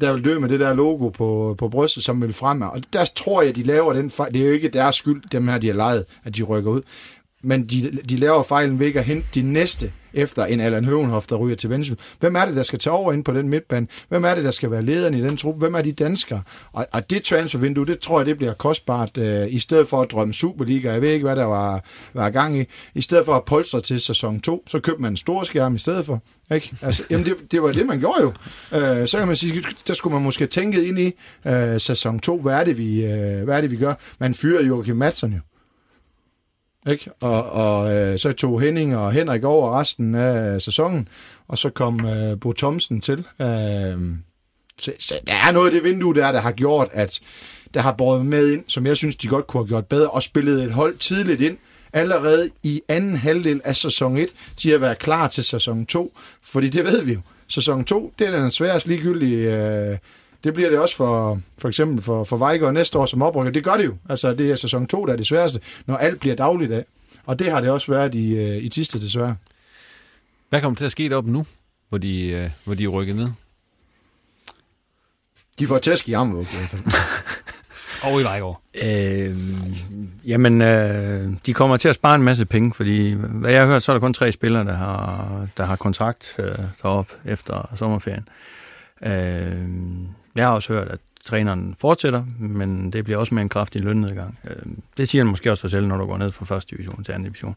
der vil dø med det der logo på, på brystet, som vil fremme. Og der tror jeg, de laver den fejl. Det er jo ikke deres skyld, dem her, de har lejet, at de rykker ud men de, de laver fejlen ved ikke at hente de næste efter en Allan Høvenhoff, der ryger til Vendsyssel. Hvem er det, der skal tage over ind på den midtbane? Hvem er det, der skal være lederen i den trup? Hvem er de danskere? Og, og det transfervindue, det tror jeg, det bliver kostbart, øh, i stedet for at drømme Superliga. Jeg ved ikke, hvad der var, var gang i. I stedet for at polstre til sæson 2, så købte man en stor skærm i stedet for. Ikke? Altså, jamen det, det var det, man gjorde jo. Øh, så kan man sige, der skulle man måske tænke ind i øh, sæson 2. Hvad er det, vi, øh, hvad er det, vi gør? Man fyrer Joachim Madsen jo. Ikke? Og, og øh, så tog Henning og Henrik over resten af sæsonen, og så kom øh, Bo Thomsen til. Øh, så, så der er noget af det vindue der, der har gjort, at der har båret med ind, som jeg synes, de godt kunne have gjort bedre, og spillet et hold tidligt ind, allerede i anden halvdel af sæson 1, de har været klar til sæson 2, fordi det ved vi jo. Sæson 2, det er den sværest ligegyldige øh, det bliver det også for, for eksempel for, for Vejgaard næste år som oprykker. Det gør det jo. Altså, det er sæson 2, der er det sværeste, når alt bliver dagligt af. Og det har det også været i, øh, i Tiste, desværre. Hvad kommer til at ske deroppe nu, hvor de, øh, hvor de er rykket ned? De får tæsk i Ammerluk i hvert fald. Og i Vejgaard. Øh, jamen, øh, de kommer til at spare en masse penge, fordi hvad jeg har hørt, så er der kun tre spillere, der har, der har kontrakt øh, deroppe efter sommerferien. Øh, jeg har også hørt, at træneren fortsætter, men det bliver også med en kraftig lønnedgang. Øh, det siger han måske også sig selv, når du går ned fra første division til anden division.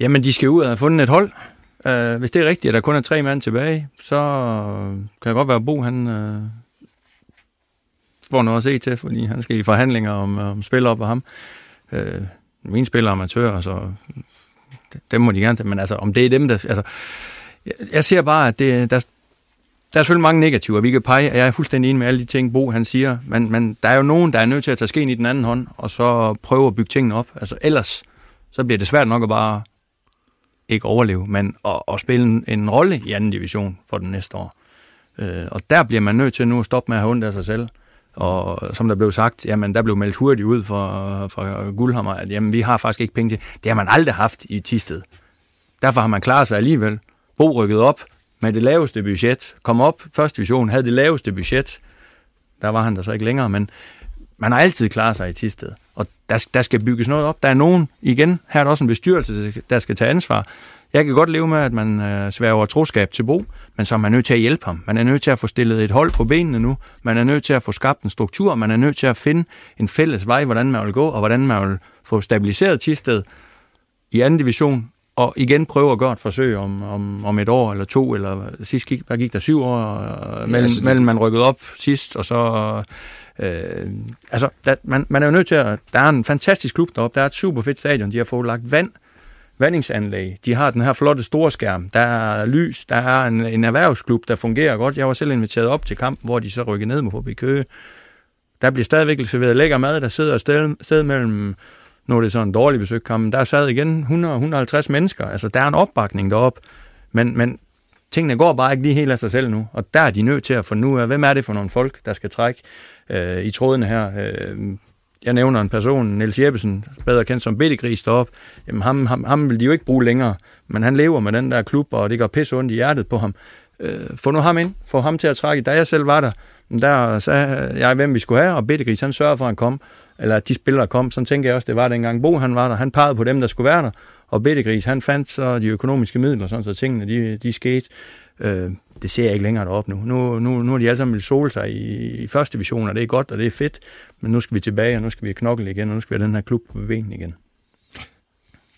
Jamen, de skal ud og have fundet et hold. Øh, hvis det er rigtigt, at der kun er tre mand tilbage, så kan det godt være, at Bo han, øh, får noget at se til, fordi han skal i forhandlinger om, øh, om spil op af ham. Øh, mine spillere er amatører, så dem må de gerne tage, men altså, om det er dem, der... Altså, jeg, jeg ser bare, at det, der, der er selvfølgelig mange negativer, vi kan pege, og jeg er fuldstændig enig med alle de ting, Bo han siger, men, men der er jo nogen, der er nødt til at tage skeen i den anden hånd, og så prøve at bygge tingene op. Altså ellers, så bliver det svært nok at bare ikke overleve, men at, at spille en, en rolle i anden division for den næste år. Øh, og der bliver man nødt til nu at stoppe med at have ondt af sig selv. Og som der blev sagt, jamen der blev meldt hurtigt ud fra, fra Guldhammer, at jamen, vi har faktisk ikke penge til. Det har man aldrig haft i Tisted. Derfor har man klaret sig alligevel. Bo rykket op, med det laveste budget, kom op, første division, havde det laveste budget, der var han der så ikke længere, men man har altid klaret sig i Tisted, og der, der skal bygges noget op. Der er nogen, igen, her er der også en bestyrelse, der skal tage ansvar. Jeg kan godt leve med, at man øh, sværger troskab til Bo, men så er man nødt til at hjælpe ham. Man er nødt til at få stillet et hold på benene nu. Man er nødt til at få skabt en struktur. Man er nødt til at finde en fælles vej, hvordan man vil gå, og hvordan man vil få stabiliseret Tisted i anden division, og igen prøve at gøre et forsøg om, om, om et år eller to, eller sidst gik, der gik der syv år øh, mellem, altså mellem man rykkede op sidst, og så... Øh, altså, der, man, man er jo nødt til at... Der er en fantastisk klub deroppe, der er et super fedt stadion, de har fået lagt vand, vandingsanlæg, de har den her flotte store skærm, der er lys, der er en, en erhvervsklub, der fungerer godt. Jeg var selv inviteret op til kampen, hvor de så rykkede ned med HB Køge. Der bliver stadigvæk serveret lækker mad, der sidder et sted, sted mellem nu er det sådan en dårlig besøgkamp, der sad igen 100-150 mennesker. Altså, der er en opbakning derop, men, men tingene går bare ikke lige helt af sig selv nu, og der er de nødt til at få nu af, hvem er det for nogle folk, der skal trække øh, i trådene her. Øh, jeg nævner en person, Niels Jeppesen, bedre kendt som Bittegris derop, Jamen, ham, ham, ham vil de jo ikke bruge længere, men han lever med den der klub, og det går pisse ondt i hjertet på ham. Øh, få nu ham ind, få ham til at trække. Da jeg selv var der, der sagde jeg, hvem vi skulle have, og Bittegris, han sørger for, at han kom, eller de spillere kom. Sådan tænker jeg også, det var dengang Bo, han var der. Han pegede på dem, der skulle være der, og Bittegris, han fandt så de økonomiske midler, sådan så tingene, de, de skete. Øh, det ser jeg ikke længere op nu. Nu, nu, nu er de alle sammen vil sole sig i, i første division, og det er godt, og det er fedt, men nu skal vi tilbage, og nu skal vi knokle igen, og nu skal vi have den her klub på benene igen.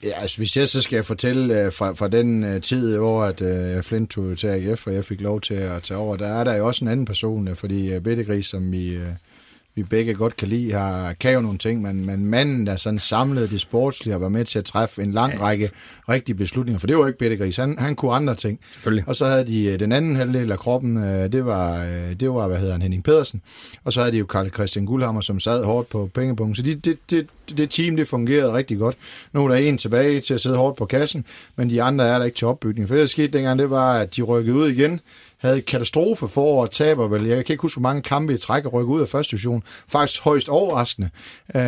Ja, altså hvis jeg så skal jeg fortælle uh, fra, fra den uh, tid, hvor at, uh, Flint tog til AGF, og jeg fik lov til at tage over, der er der jo også en anden person, uh, fordi uh, Bettegris, som vi, uh, vi begge godt kan lide, har, kan jo nogle ting, men, men manden, der sådan samlede det sportslige, har været med til at træffe en lang række rigtige beslutninger, for det var ikke Bettegris, han, han kunne andre ting. Og så havde de øh, den anden halvdel af kroppen, øh, det var, øh, det var hvad hedder han, Henning Pedersen. Og så havde de jo Karl Christian Guldhammer, som sad hårdt på pengepunkten. Så de, det, det, det team, det fungerede rigtig godt. Nu er der en tilbage til at sidde hårdt på kassen, men de andre er der ikke til opbygning. For det, der skete dengang, det var, at de rykkede ud igen, havde katastrofe for og taber vel, jeg kan ikke huske, hvor mange kampe i træk og rykke ud af første division. Faktisk højst overraskende, øh,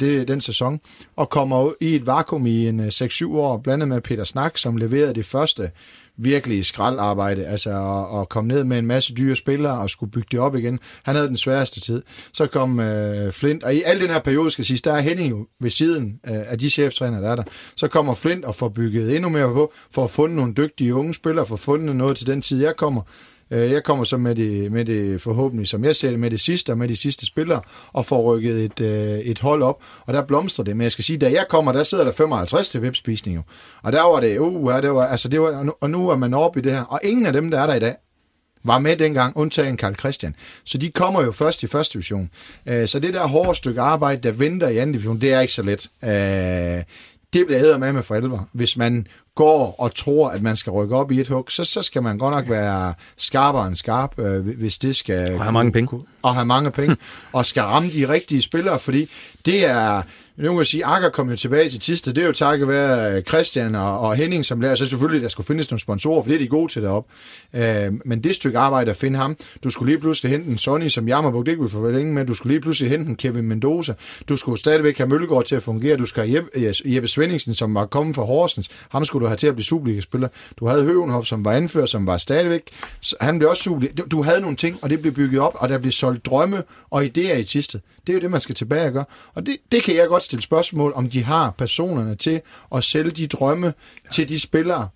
det den sæson. Og kommer i et vakuum i en øh, 6-7 år, blandet med Peter Snak, som leverede det første virkelig skraldarbejde, altså at, at komme ned med en masse dyre spillere og skulle bygge det op igen. Han havde den sværeste tid. Så kom øh, Flint, og i al den her periode, skal sige, der er Henning jo ved siden øh, af de cheftræner, der er der. Så kommer Flint og får bygget endnu mere på, for at fundet nogle dygtige unge spillere, for at fundet noget til den tid, jeg kommer. Øh, jeg kommer så med det, med det forhåbentlig, som jeg ser det, med det sidste og med de sidste spillere, og får rykket et, øh, et hold op, og der blomstrer det. Men jeg skal sige, da jeg kommer, der sidder der 55 til webspisning jo. Og der var det, uh, det var, altså det var, og nu- og nu er man oppe i det her. Og ingen af dem, der er der i dag, var med dengang, undtagen Karl Christian. Så de kommer jo først i første division. Øh, så det der hårde stykke arbejde, der venter i anden division, det er ikke så let. Det bliver med med for alvor. Hvis man går og tror, at man skal rykke op i et hug, så, så skal man godt nok være skarpere end skarp, øh, hvis det skal... Og have mange penge. Og have mange penge. og skal ramme de rigtige spillere, fordi det er... Nu kan jeg sige, Akker kom jo tilbage til Tiste. Det er jo takket være øh, Christian og, og Henning, som lærer. Så selvfølgelig, der skulle findes nogle sponsorer, for det er de gode til derop. Øh, men det stykke arbejde at finde ham. Du skulle lige pludselig hente en Sonny, som Jammerburg det ikke vil få længe med. Du skulle lige pludselig hente en Kevin Mendoza. Du skulle stadigvæk have Møllegård til at fungere. Du skal have Jeppe, Jeppe Svendingsen, som var kommet fra Horsens. Ham skulle du have til at blive Superliga-spiller. Du havde Høvenhoff, som var anfører, som var stadigvæk. Han blev også Superliga. Du, du havde nogle ting, og det blev bygget op, og der blev solgt drømme og idéer i Tiste. Det er jo det, man skal tilbage og gøre. Og det, det kan jeg godt stille spørgsmål, om de har personerne til at sælge de drømme til de spillere,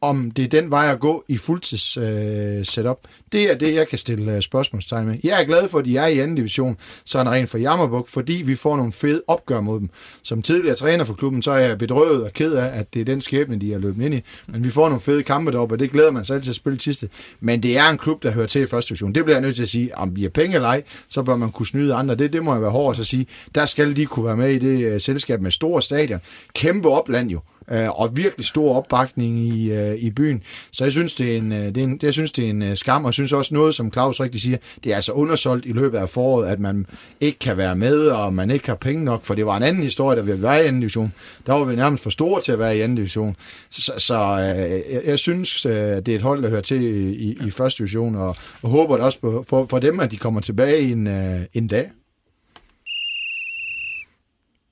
om det er den vej at gå i fuldtids øh, setup. Det er det, jeg kan stille øh, spørgsmålstegn med. Jeg er glad for, at de er i anden division, så er rent for Jammerbuk, fordi vi får nogle fede opgør mod dem. Som tidligere træner for klubben, så er jeg bedrøvet og ked af, at det er den skæbne, de har løbet ind i. Men vi får nogle fede kampe deroppe, og det glæder man sig altid at spille sidste. Men det er en klub, der hører til i første division. Det bliver jeg nødt til at sige. Om vi er penge eller ej, så bør man kunne snyde andre. Det, det må jeg være hård at sige. Der skal de kunne være med i det øh, selskab med store stadion. Kæmpe opland jo øh, og virkelig stor opbakning i, øh, i byen. Så jeg synes, det er en, øh, det er en, det, jeg synes, det er en øh, skam, og jeg synes også noget, som Claus rigtig siger, det er altså undersolgt i løbet af foråret, at man ikke kan være med, og man ikke har penge nok, for det var en anden historie, da vi var i anden division. Der var vi nærmest for store til at være i anden division. Så, så øh, jeg, jeg synes, øh, det er et hold, der hører til i, i første division, og, og håber det også på, for, for dem, at de kommer tilbage en, øh, en dag.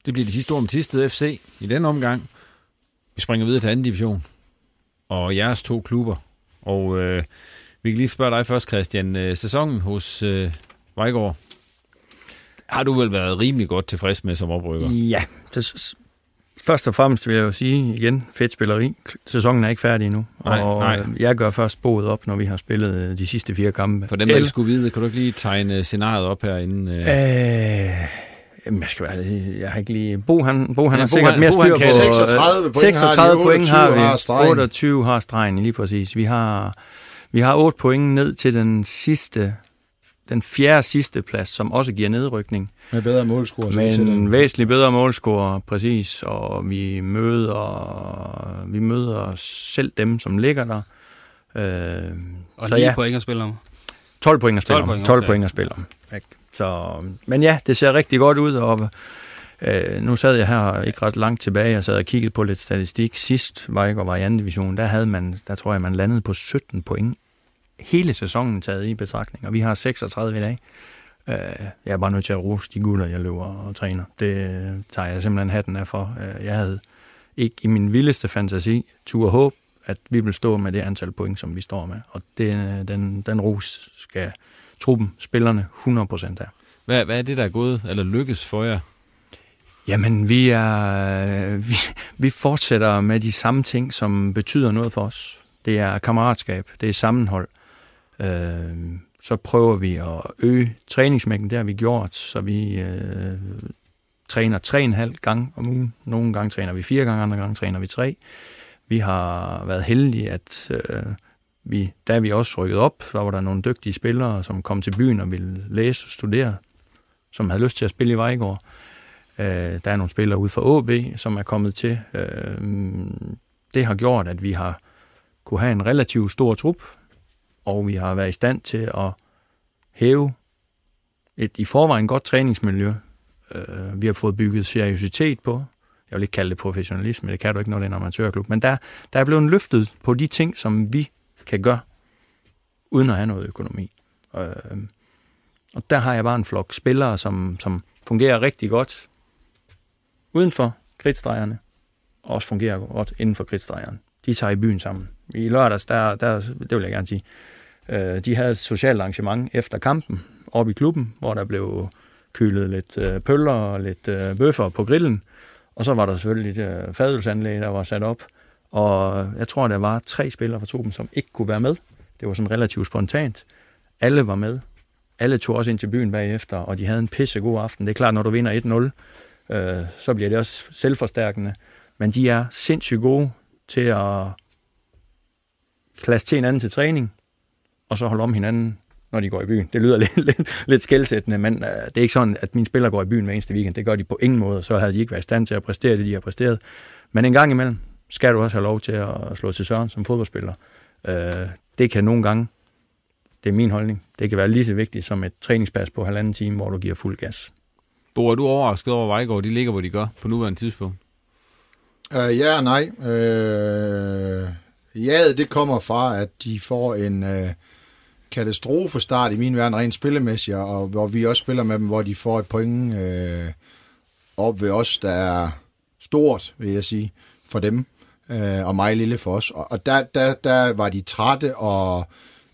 Det bliver det sidste ord om Tisted FC i den omgang. Vi springer videre til anden division. Og jeres to klubber. Og øh, vi kan lige spørge dig først, Christian. Øh, sæsonen hos øh, Vejgaard har du vel været rimelig godt tilfreds med som oprykker? Ja, det, Først og fremmest vil jeg jo sige igen, fedt spilleri. Sæsonen er ikke færdig endnu. Nej, og nej. øh, jeg gør først boet op, når vi har spillet øh, de sidste fire kampe. For dem, der ikke skulle vide, kan du ikke lige tegne scenariet op herinde? Øh? Øh, jamen, jeg skal være ærlig, jeg har ikke lige... Bo, han, Bo, han Ja, har Bo, sikkert han- mere Bo, styr han på... kan- 36 point har de, 36 point har 28 vi. har stregen. 28 har stregen, lige præcis. Vi har, vi har 8 point ned til den sidste, den fjerde sidste plads, som også giver nedrykning. Med bedre målscore. så til Men den. væsentligt bedre målscore, præcis, og vi møder, vi møder selv dem, som ligger der. Øh, Og så lige ja, point at spille om. 12 point at spille 12 om. point, 12 okay. point at spille om. Ikke? Så, men ja, det ser rigtig godt ud, og øh, nu sad jeg her ikke ret langt tilbage, og sad og kiggede på lidt statistik. Sidst Vejgaard var i anden division, der, havde man, der tror jeg, man landede på 17 point. Hele sæsonen taget i betragtning, og vi har 36 i dag. Øh, jeg er bare nødt til at rose de gutter, jeg løber og træner. Det øh, tager jeg simpelthen hatten af for. Øh, jeg havde ikke i min vildeste fantasi tur håb, at vi vil stå med det antal point, som vi står med. Og det, øh, den, den ros skal truppen, spillerne, 100% af. Hvad, hvad er det, der er gået, eller lykkes for jer? Jamen, vi, er, vi, vi fortsætter med de samme ting, som betyder noget for os. Det er kammeratskab, det er sammenhold. Øh, så prøver vi at øge træningsmængden, det har vi gjort, så vi øh, træner tre en halv gang om ugen. Nogle gange træner vi fire gange, andre gange træner vi tre. Vi har været heldige, at øh, vi, da vi også rykket op, så var der nogle dygtige spillere, som kom til byen og ville læse og studere, som havde lyst til at spille i Vejgaard. Øh, der er nogle spillere ude fra AB, som er kommet til. Øh, det har gjort, at vi har kunne have en relativt stor trup, og vi har været i stand til at hæve et i forvejen godt træningsmiljø. Øh, vi har fået bygget seriøsitet på. Jeg vil ikke kalde det professionalisme, det kan du ikke, når det er en amatørklub. Men der, der er blevet løftet på de ting, som vi kan gøre, uden at have noget økonomi. Øh, og der har jeg bare en flok spillere, som, som fungerer rigtig godt uden for kridtstregerne, og også fungerer godt inden for kridtstregerne. De tager i byen sammen. I lørdags, der, der, det vil jeg gerne sige, øh, de havde et socialt arrangement efter kampen oppe i klubben, hvor der blev kølet lidt øh, pøller og lidt øh, bøffer på grillen, og så var der selvfølgelig et øh, fadelsanlæg, der var sat op, og jeg tror, der var tre spillere fra truppen, som ikke kunne være med. Det var sådan relativt spontant. Alle var med. Alle tog også ind til byen bagefter, og de havde en pissegod aften. Det er klart, når du vinder 1-0, øh, så bliver det også selvforstærkende. Men de er sindssygt gode til at klasse til hinanden til træning, og så holde om hinanden, når de går i byen. Det lyder lidt, lidt, lidt skældsættende, men øh, det er ikke sådan, at mine spillere går i byen hver eneste weekend. Det gør de på ingen måde, så havde de ikke været i stand til at præstere det, de har præsteret. Men en gang imellem skal du også have lov til at slå til søren som fodboldspiller. Øh, det kan nogle gange, det er min holdning, det kan være lige så vigtigt som et træningspas på halvanden time, hvor du giver fuld gas. Bo, er du overrasket over, at Vejgaard de ligger, hvor de gør på nuværende tidspunkt? Uh, ja og nej. Uh, ja, det kommer fra, at de får en uh, katastrofestart i min verden, rent spillemæssigt, og hvor vi også spiller med dem, hvor de får et point uh, op ved os, der er stort, vil jeg sige, for dem, øh, og mig lille for os. Og, og der, der, der var de trætte, og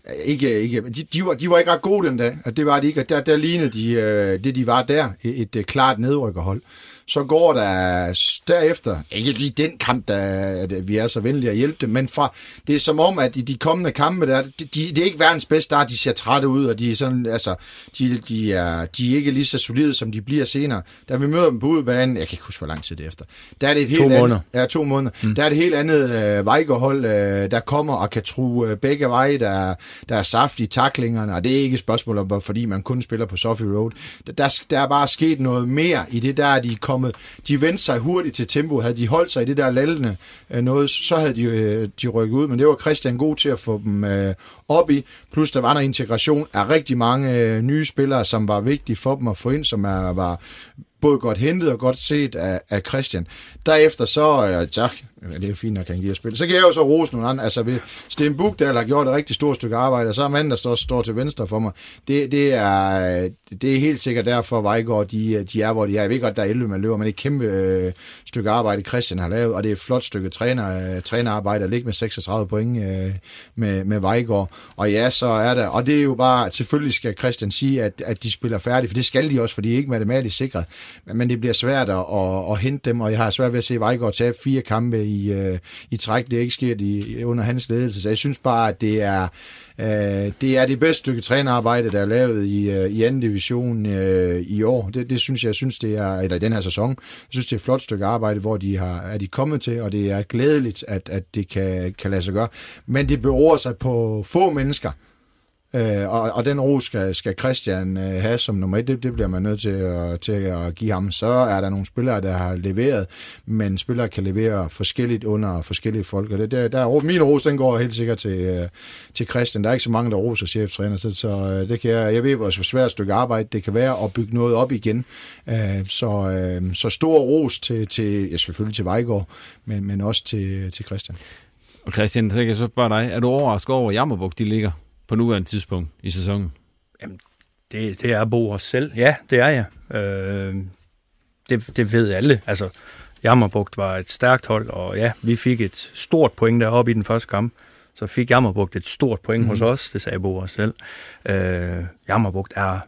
øh, ikke, ikke, de, de, var, de var ikke ret gode den dag, og det var de ikke, og der, der lignede de, øh, det de var der, et, et, et klart nedrykkerhold. Så går der derefter, ikke lige den kamp, der, at vi er så venlige at hjælpe dem, men fra, det er som om, at i de kommende kampe der, de, de, det er ikke verdens bedste start, de ser trætte ud, og de er sådan, altså, de, de, er, de er ikke lige så solide, som de bliver senere. Da vi møder dem på udebanen, jeg kan ikke huske, hvor lang tid det er efter, der er det et helt måneder. andet, Ja, to måneder. Mm. Der er det helt andet øh, Vejgaard-hold, øh, der kommer og kan true øh, begge veje, der, er- der er saft i taklingerne, og det er ikke et spørgsmål om, fordi man kun spiller på Sophie Road. Der, der, der er bare sket noget mere i det, der er de er kommet, de vendte sig hurtigt til tempo, havde de holdt sig i det der lallende øh, noget, så havde de, øh, de rykket ud, men det var Christian god til at få dem øh, op i, plus der var noget integration af rigtig mange øh, nye spillere, som var vigtige for dem at få ind, som er, var både godt hentet og godt set af, af Christian. Derefter så, øh, tak, det er fint, at han giver spil. Så kan jeg jo så rose nogle andre. Altså, ved Sten Buk, der har gjort et rigtig stort stykke arbejde, og så er manden, der står, står til venstre for mig. Det, det, er, det er helt sikkert derfor, Vejgaard, de, de er, hvor de er. Jeg ved godt, der er 11, man løber, men det er et kæmpe øh, stykke arbejde, Christian har lavet, og det er et flot stykke træner, øh, trænerarbejde at ligge med 36 point øh, med, med Vejgaard. Og ja, så er der, og det er jo bare, selvfølgelig skal Christian sige, at, at de spiller færdigt, for det skal de også, for de er ikke matematisk sikret. men, men det bliver svært at, at, at hente dem, og jeg har svært ved at se Vejgaard tage fire kampe i, øh, i træk. Det er ikke sket i, under hans ledelse, så jeg synes bare, at det er, øh, det er det bedste stykke trænerarbejde, der er lavet i, øh, i anden division øh, i år. Det, det synes jeg, synes, det er, eller i den her sæson, jeg synes, det er et flot stykke arbejde, hvor de har, er de kommet til, og det er glædeligt, at, at det kan, kan lade sig gøre. Men det beror sig på få mennesker, Øh, og, og den ro skal, skal Christian øh, have som nummer et, det, det bliver man nødt til at, til at give ham. Så er der nogle spillere, der har leveret, men spillere kan levere forskelligt under forskellige folk. Og det, der, der, min ros, den går helt sikkert til, øh, til Christian. Der er ikke så mange, der roser cheftræner, så, så øh, det kan jeg, jeg ved, hvor svært stykke arbejde det kan være at bygge noget op igen. Øh, så, øh, så stor ros til, til ja, selvfølgelig til Vejgaard, men, men også til, til Christian. Og Christian, så kan jeg så spørge dig, er du overrasket over, at Jammerbuk de ligger på nuværende tidspunkt i sæsonen? Jamen, det, det er Bo os selv. Ja, det er jeg. Øh, det, det ved alle. Altså, Jammerbugt var et stærkt hold, og ja, vi fik et stort point deroppe i den første kamp. Så fik Jammerbugt et stort point mm. hos mhm. os, det sagde Bo os selv. Øh, Jammerbugt er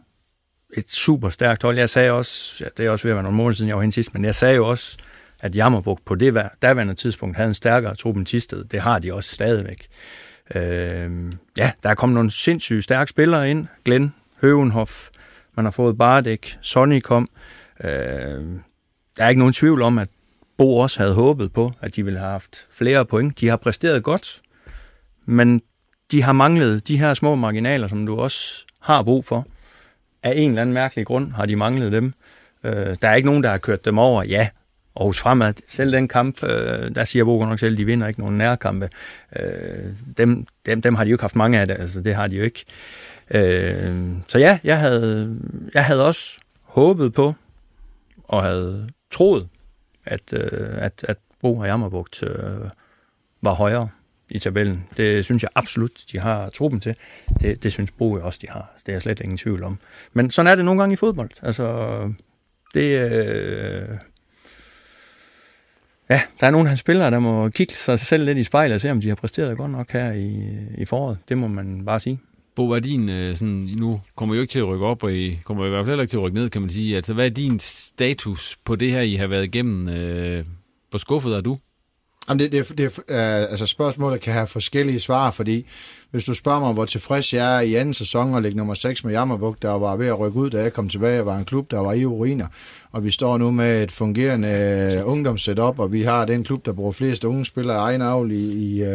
et super stærkt hold. Jeg sagde også, ja, det er også ved at være nogle måneder siden, jeg var hen sidst, men jeg sagde jo også, at Jammerbugt på det daværende tidspunkt havde en stærkere trup end Tisted. Det har de også stadigvæk. Øh, ja, der er kommet nogle sindssygt stærke spillere ind. Glenn Høvenhoff, man har fået Bardek, Sonny kom. Øh, der er ikke nogen tvivl om, at Bo også havde håbet på, at de ville have haft flere point. De har præsteret godt, men de har manglet de her små marginaler, som du også har brug for. Af en eller anden mærkelig grund har de manglet dem. Øh, der er ikke nogen, der har kørt dem over. Ja, Aarhus Fremad, selv den kamp, øh, der siger Bogen nok selv, de vinder ikke nogen nærkampe. Øh, dem, dem, dem har de jo ikke haft mange af det, altså det har de jo ikke. Øh, så ja, jeg havde, jeg havde også håbet på, og havde troet, at, øh, at, at Bo og Jammerbugt øh, var højere i tabellen. Det synes jeg absolut, de har truppen til. Det, det synes Bo også, de har. Det er jeg slet ingen tvivl om. Men sådan er det nogle gange i fodbold. Altså, det, øh, Ja, der er nogle af hans spillere, der må kigge sig selv lidt i spejlet og se, om de har præsteret godt nok her i, i foråret. Det må man bare sige. Bo, hvad er din, øh, sådan, nu kommer jo ikke til at rykke op, og I kommer i hvert fald ikke til at rykke ned, kan man sige. Altså, hvad er din status på det her, I har været igennem? Øh, hvor skuffet er du? Jamen det, det, det, uh, altså spørgsmålet kan have forskellige svar, fordi hvis du spørger mig, hvor tilfreds jeg er i anden sæson og ligge nummer 6 med Jammerbuk, der var ved at rykke ud, da jeg kom tilbage, var en klub, der var i uriner, og vi står nu med et fungerende ungdomssetup, og vi har den klub, der bruger flest unge spillere af egen avl i, i, uh,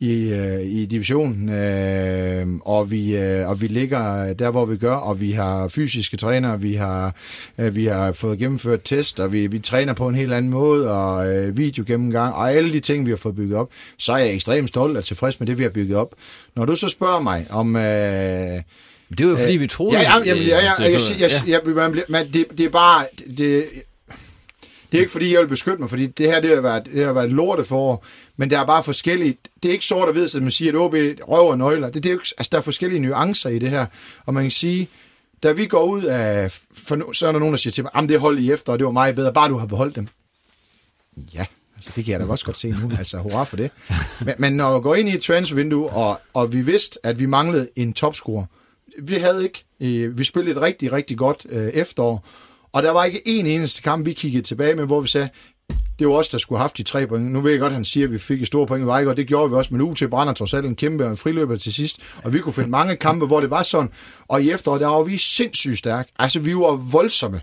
i, uh, i divisionen, uh, og, vi, og vi ligger der, hvor vi gør, og vi har fysiske trænere, vi har, vi har fået gennemført test, og vi, vi træner på en helt anden måde, og uh, video gennemgang, og alle de ting, vi har fået bygget op, så er jeg ekstremt stolt og tilfreds med det, vi har bygget op. Når du så spørger mig om... Øh, det er jo fordi, øh, vi troede... Ja, ja, ja, ja, ja, jeg, jeg, jeg, jeg, men det, det er bare... Det, det er ikke fordi, jeg vil beskytte mig, fordi det her det har været, det har været lortet for, men der er bare forskellige, det er ikke sort og hvid, som man siger, at OB røver nøgler. Det, det er jo, altså, der er forskellige nuancer i det her, og man kan sige, da vi går ud af, for, så er der nogen, der siger til mig, at det holdt I efter, og det var meget bedre, bare du har beholdt dem. Ja, Altså, det kan jeg da også godt se nu. Altså, hurra for det. Men, men når vi går ind i et transfervindue, og, og vi vidste, at vi manglede en topscorer. Vi havde ikke. Øh, vi spillede et rigtig, rigtig godt øh, efterår. Og der var ikke en eneste kamp, vi kiggede tilbage med, hvor vi sagde, det var os, der skulle have haft de tre point. Nu ved jeg godt, at han siger, at vi fik et store point i Vejgaard. Det gjorde vi også, men UT brænder trods alt en kæmpe og en friløber til sidst. Og vi kunne finde mange kampe, hvor det var sådan. Og i efteråret, der var vi sindssygt stærke. Altså, vi var voldsomme.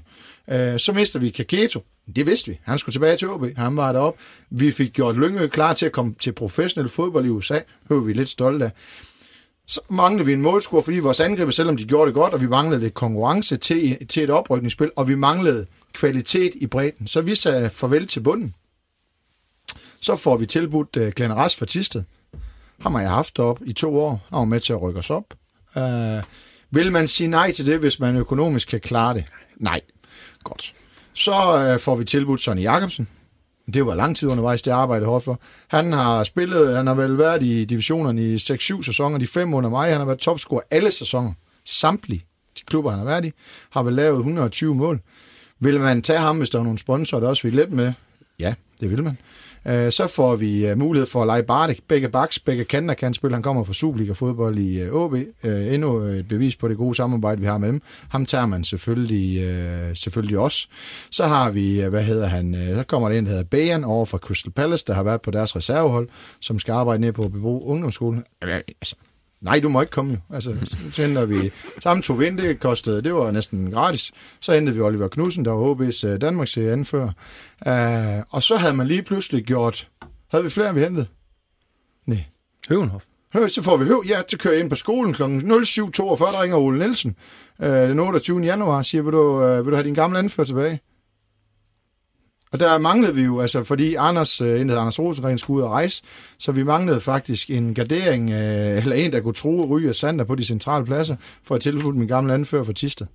Øh, så mister vi Kaketo. Det vidste vi. Han skulle tilbage til OB. Han var derop. Vi fik gjort Lyngø klar til at komme til professionel fodbold i USA. Det var vi lidt stolte af. Så manglede vi en målscore, fordi vores angriber, selvom de gjorde det godt, og vi manglede lidt konkurrence til, til et oprykningsspil, og vi manglede kvalitet i bredden. Så vi sagde farvel til bunden. Så får vi tilbudt uh, Glenn Rask for Tisted. Ham har jeg haft op i to år. Han var med til at rykke os op. Uh, vil man sige nej til det, hvis man økonomisk kan klare det? Nej. Godt. Så øh, får vi tilbudt Sonny Jacobsen. Det var lang tid undervejs, det arbejde hårdt for. Han har spillet, han har vel været i divisionerne i 6-7 sæsoner, de fem under mig. Han har været topscorer alle sæsoner. Samtlige de klubber, han har været i, har vel lavet 120 mål. Vil man tage ham, hvis der er nogle sponsorer, der også vil lidt med? Ja, det vil man. Øh, så får vi øh, mulighed for at lege Bartek. Begge baks, begge kanter kan spille. Han kommer fra Superliga fodbold i øh, OB. Øh, endnu et bevis på det gode samarbejde, vi har med dem. Ham tager man selvfølgelig, øh, selvfølgelig også. Så har vi, øh, hvad hedder han, øh, så kommer der en, der hedder Bayan over fra Crystal Palace, der har været på deres reservehold, som skal arbejde ned på Bebo Ungdomsskolen. Altså, Nej, du må ikke komme jo. Altså, så henter vi sammen tog vi ind, det kostede, det var næsten gratis. Så hentede vi Oliver Knudsen, der var HB's uh, Danmarks anfører. Uh, og så havde man lige pludselig gjort, havde vi flere, vi hentede? Nej. Høvenhof. Hør, så får vi høv, ja, så kører jeg ind på skolen kl. 07.42, der ringer Ole Nielsen uh, den 28. januar, siger, vil du, uh, vil du have din gamle anfører tilbage? Og der manglede vi jo, altså fordi Anders, øh, en hedder Anders Rosengren, skulle ud og rejse, så vi manglede faktisk en gardering, øh, eller en, der kunne tro ryge og Sander på de centrale pladser, for at tilbudt min gamle anfører for Tisted.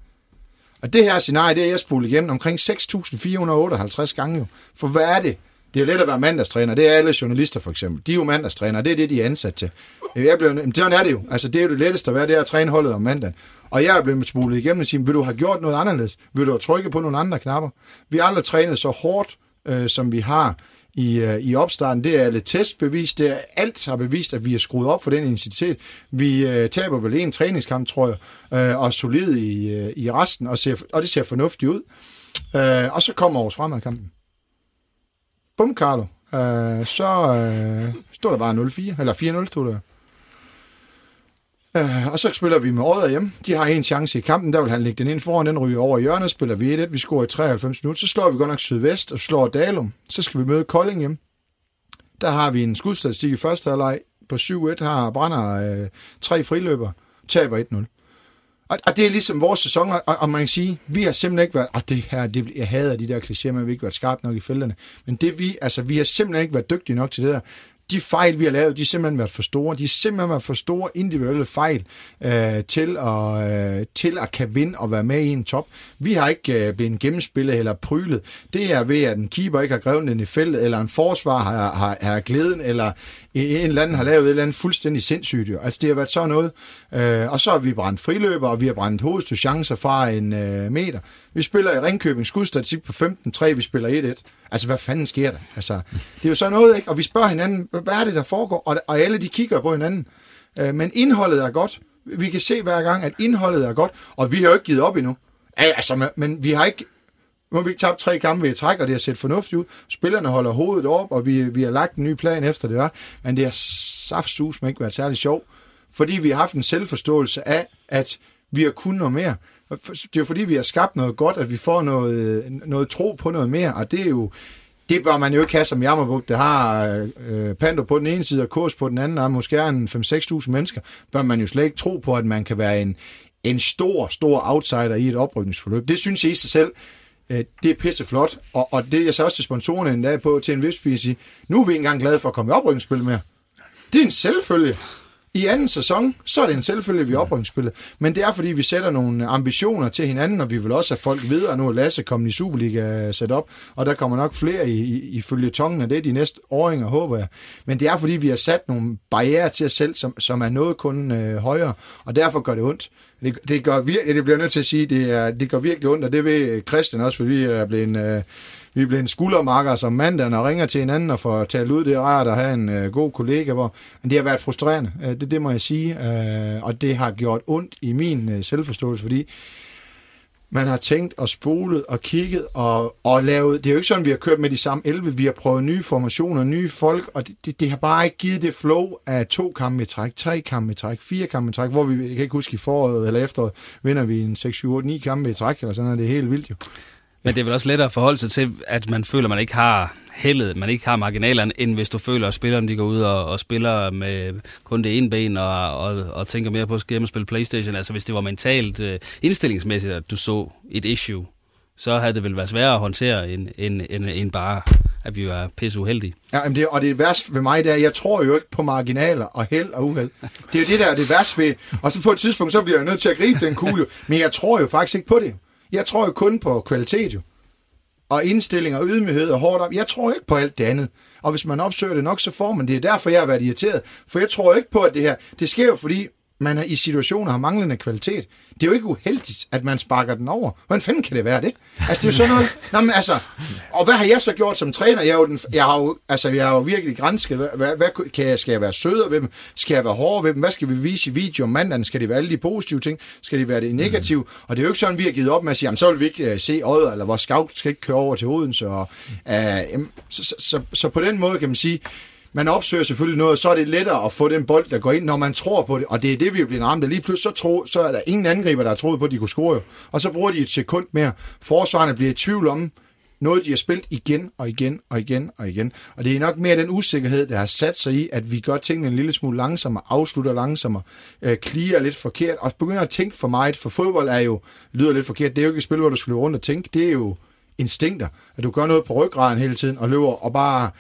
Og det her scenarie, det er jeg spurgt igennem omkring 6.458 gange jo. For hvad er det? Det er jo let at være mandagstræner. Det er alle journalister for eksempel. De er jo mandagstræner, det er det, de er ansat til. Jeg blev, sådan er det jo. Altså, det er jo det letteste at være, det er at træne holdet om mandagen. Og jeg er blevet smuglet igennem og sige, vil du have gjort noget anderledes? Vil du have trykket på nogle andre knapper? Vi har aldrig trænet så hårdt, øh, som vi har i, øh, i opstarten. Det er alle testbevis. Det er alt har bevist, at vi er skruet op for den intensitet. Vi øh, taber vel en træningskamp, tror jeg, øh, og er solid i, øh, i resten, og, ser, og det ser fornuftigt ud. Øh, og så kommer vores fremadkampen. Bum, Carlo. Øh, så øh, stod der bare 0-4, eller 4-0 stod der. Øh, og så spiller vi med Odder hjemme. De har en chance i kampen, der vil han lægge den ind foran, den ryger over hjørnet, spiller vi 1 vi scorer i 93 minutter, så slår vi godt nok Sydvest og slår Dalum. Så skal vi møde Kolding hjemme. Der har vi en skudstatistik i første halvleg på 7-1, har Brænder øh, tre friløber, taber 1-0. Og, og det er ligesom vores sæson, og, og man kan sige, vi har simpelthen ikke været, og det her, det, jeg hader de der klichéer, men vi har ikke været skarpe nok i felterne, men det vi, altså vi har simpelthen ikke været dygtige nok til det der de fejl, vi har lavet, de har simpelthen været for store. De har simpelthen været for store individuelle fejl øh, til, at, øh, til at kan vinde og være med i en top. Vi har ikke øh, blevet gennemspillet eller prylet. Det er ved, at en keeper ikke har grevet den i feltet, eller en forsvar har, har, har glæden, eller en eller anden har lavet et eller andet fuldstændig sindssygt. Jo. Altså det har været sådan noget. Øh, og så har vi brændt friløber, og vi har brændt hovedstød chancer fra en øh, meter. Vi spiller i Ringkøbing skudstatistik på 15-3, vi spiller 1-1. Altså, hvad fanden sker der? Altså, det er jo sådan noget, ikke? Og vi spørger hinanden, hvad er det, der foregår? Og, og alle de kigger på hinanden. Øh, men indholdet er godt. Vi kan se hver gang, at indholdet er godt, og vi har jo ikke givet op endnu. Altså, men vi har ikke nu har vi ikke tabt tre kampe i træk, og det har set fornuftigt ud. Spillerne holder hovedet op, og vi, vi har lagt en ny plan efter det var. Men det har saftsus med ikke været særlig sjov, fordi vi har haft en selvforståelse af, at vi har kunnet noget mere. Det er jo fordi, vi har skabt noget godt, at vi får noget, noget tro på noget mere, og det er jo, det bør man jo ikke have som Jammerbuk, der har øh, Pando på den ene side og Kurs på den anden, og måske er en 5-6.000 mennesker, bør man jo slet ikke tro på, at man kan være en, en stor, stor outsider i et oprykningsforløb. Det synes jeg i sig selv, Øh, det er pisse flot, og, og det jeg så også til sponsorerne en dag på til en vipspil nu er vi engang glade for at komme i oprykningsspil mere. Det er en selvfølge. I anden sæson, så er det en selvfølgelig, vi er oprykningsspillet. Men det er, fordi vi sætter nogle ambitioner til hinanden, og vi vil også have folk videre. Nu er Lasse kommet i Superliga sat op, og der kommer nok flere i, i, i følge tongen af det de næste åringer, håber jeg. Men det er, fordi vi har sat nogle barriere til os selv, som, som er noget kun øh, højere, og derfor gør det ondt. Det, det, gør virkelig, det bliver nødt til at sige, det, er, det gør virkelig ondt, og det ved Christian også, fordi vi er blevet... Øh, vi er blevet skuldermarker som mandag og ringer til hinanden og får talt ud. Det er rart at have en øh, god kollega, hvor, men det har været frustrerende, øh, det, det må jeg sige. Øh, og det har gjort ondt i min øh, selvforståelse, fordi man har tænkt og spolet og kigget og, og lavet, det er jo ikke sådan, vi har kørt med de samme 11, vi har prøvet nye formationer, nye folk, og det, det, det har bare ikke givet det flow af to kampe i træk, tre kampe i træk, fire kampe i træk, hvor vi, jeg kan ikke huske i foråret eller efteråret, vinder vi en 6, 7, 8, 9 kampe i træk, eller sådan noget, det er helt vildt jo. Men det er vel også lettere at forholde sig til, at man føler, at man ikke har heldet, man ikke har marginalerne, end hvis du føler, at spillerne de går ud og, og spiller med kun det ene ben og, og, og tænker mere på at skal spille Playstation. Altså hvis det var mentalt øh, indstillingsmæssigt, at du så et issue, så havde det vel været sværere at håndtere, end, end, end, end bare at vi var pisse uheldige. Ja, men det, og det værste ved mig, det er, jeg tror jo ikke på marginaler og held og uheld. Det er jo det, der er det værste ved. Og så på et tidspunkt, så bliver jeg nødt til at gribe den kugle. Men jeg tror jo faktisk ikke på det. Jeg tror jo kun på kvalitet jo. Og indstilling og ydmyghed og hårdt op. Jeg tror ikke på alt det andet. Og hvis man opsøger det nok, så får man det. Det er derfor, jeg har været irriteret. For jeg tror ikke på, at det her... Det sker jo, fordi man er i situationer har manglende kvalitet. Det er jo ikke uheldigt, at man sparker den over. Hvordan fanden kan det være det? Altså, det er jo sådan noget... Nå, men altså, og hvad har jeg så gjort som træner? Jeg, er jo den, jeg, har, jo, altså, jeg har jo virkelig grænsket. Hvad, hvad, hvad, kan jeg, skal jeg være sødere ved dem? Skal jeg være hårdere ved dem? Hvad skal vi vise i video om mandagen? Skal det være alle de positive ting? Skal det være det negative? Mm. Og det er jo ikke sådan, vi har givet op med at sige, jamen, så vil vi ikke uh, se øjet, eller vores scout skal ikke køre over til Odense. Og, uh, så, så, så, så, på den måde kan man sige, man opsøger selvfølgelig noget, så er det lettere at få den bold, der går ind, når man tror på det. Og det er det, vi bliver ramt af. Lige pludselig så, tro, så er der ingen angriber, der har troet på, at de kunne score. Og så bruger de et sekund mere. Forsvarerne bliver i tvivl om, noget, de har spillet igen og igen og igen og igen. Og det er nok mere den usikkerhed, der har sat sig i, at vi gør tingene en lille smule langsommere, afslutter langsommere, øh, kliger lidt forkert, og begynder at tænke for meget, for fodbold er jo, lyder lidt forkert, det er jo ikke et spil, hvor du skal løbe rundt og tænke, det er jo instinkter, at du gør noget på ryggraden hele tiden, og løber og bare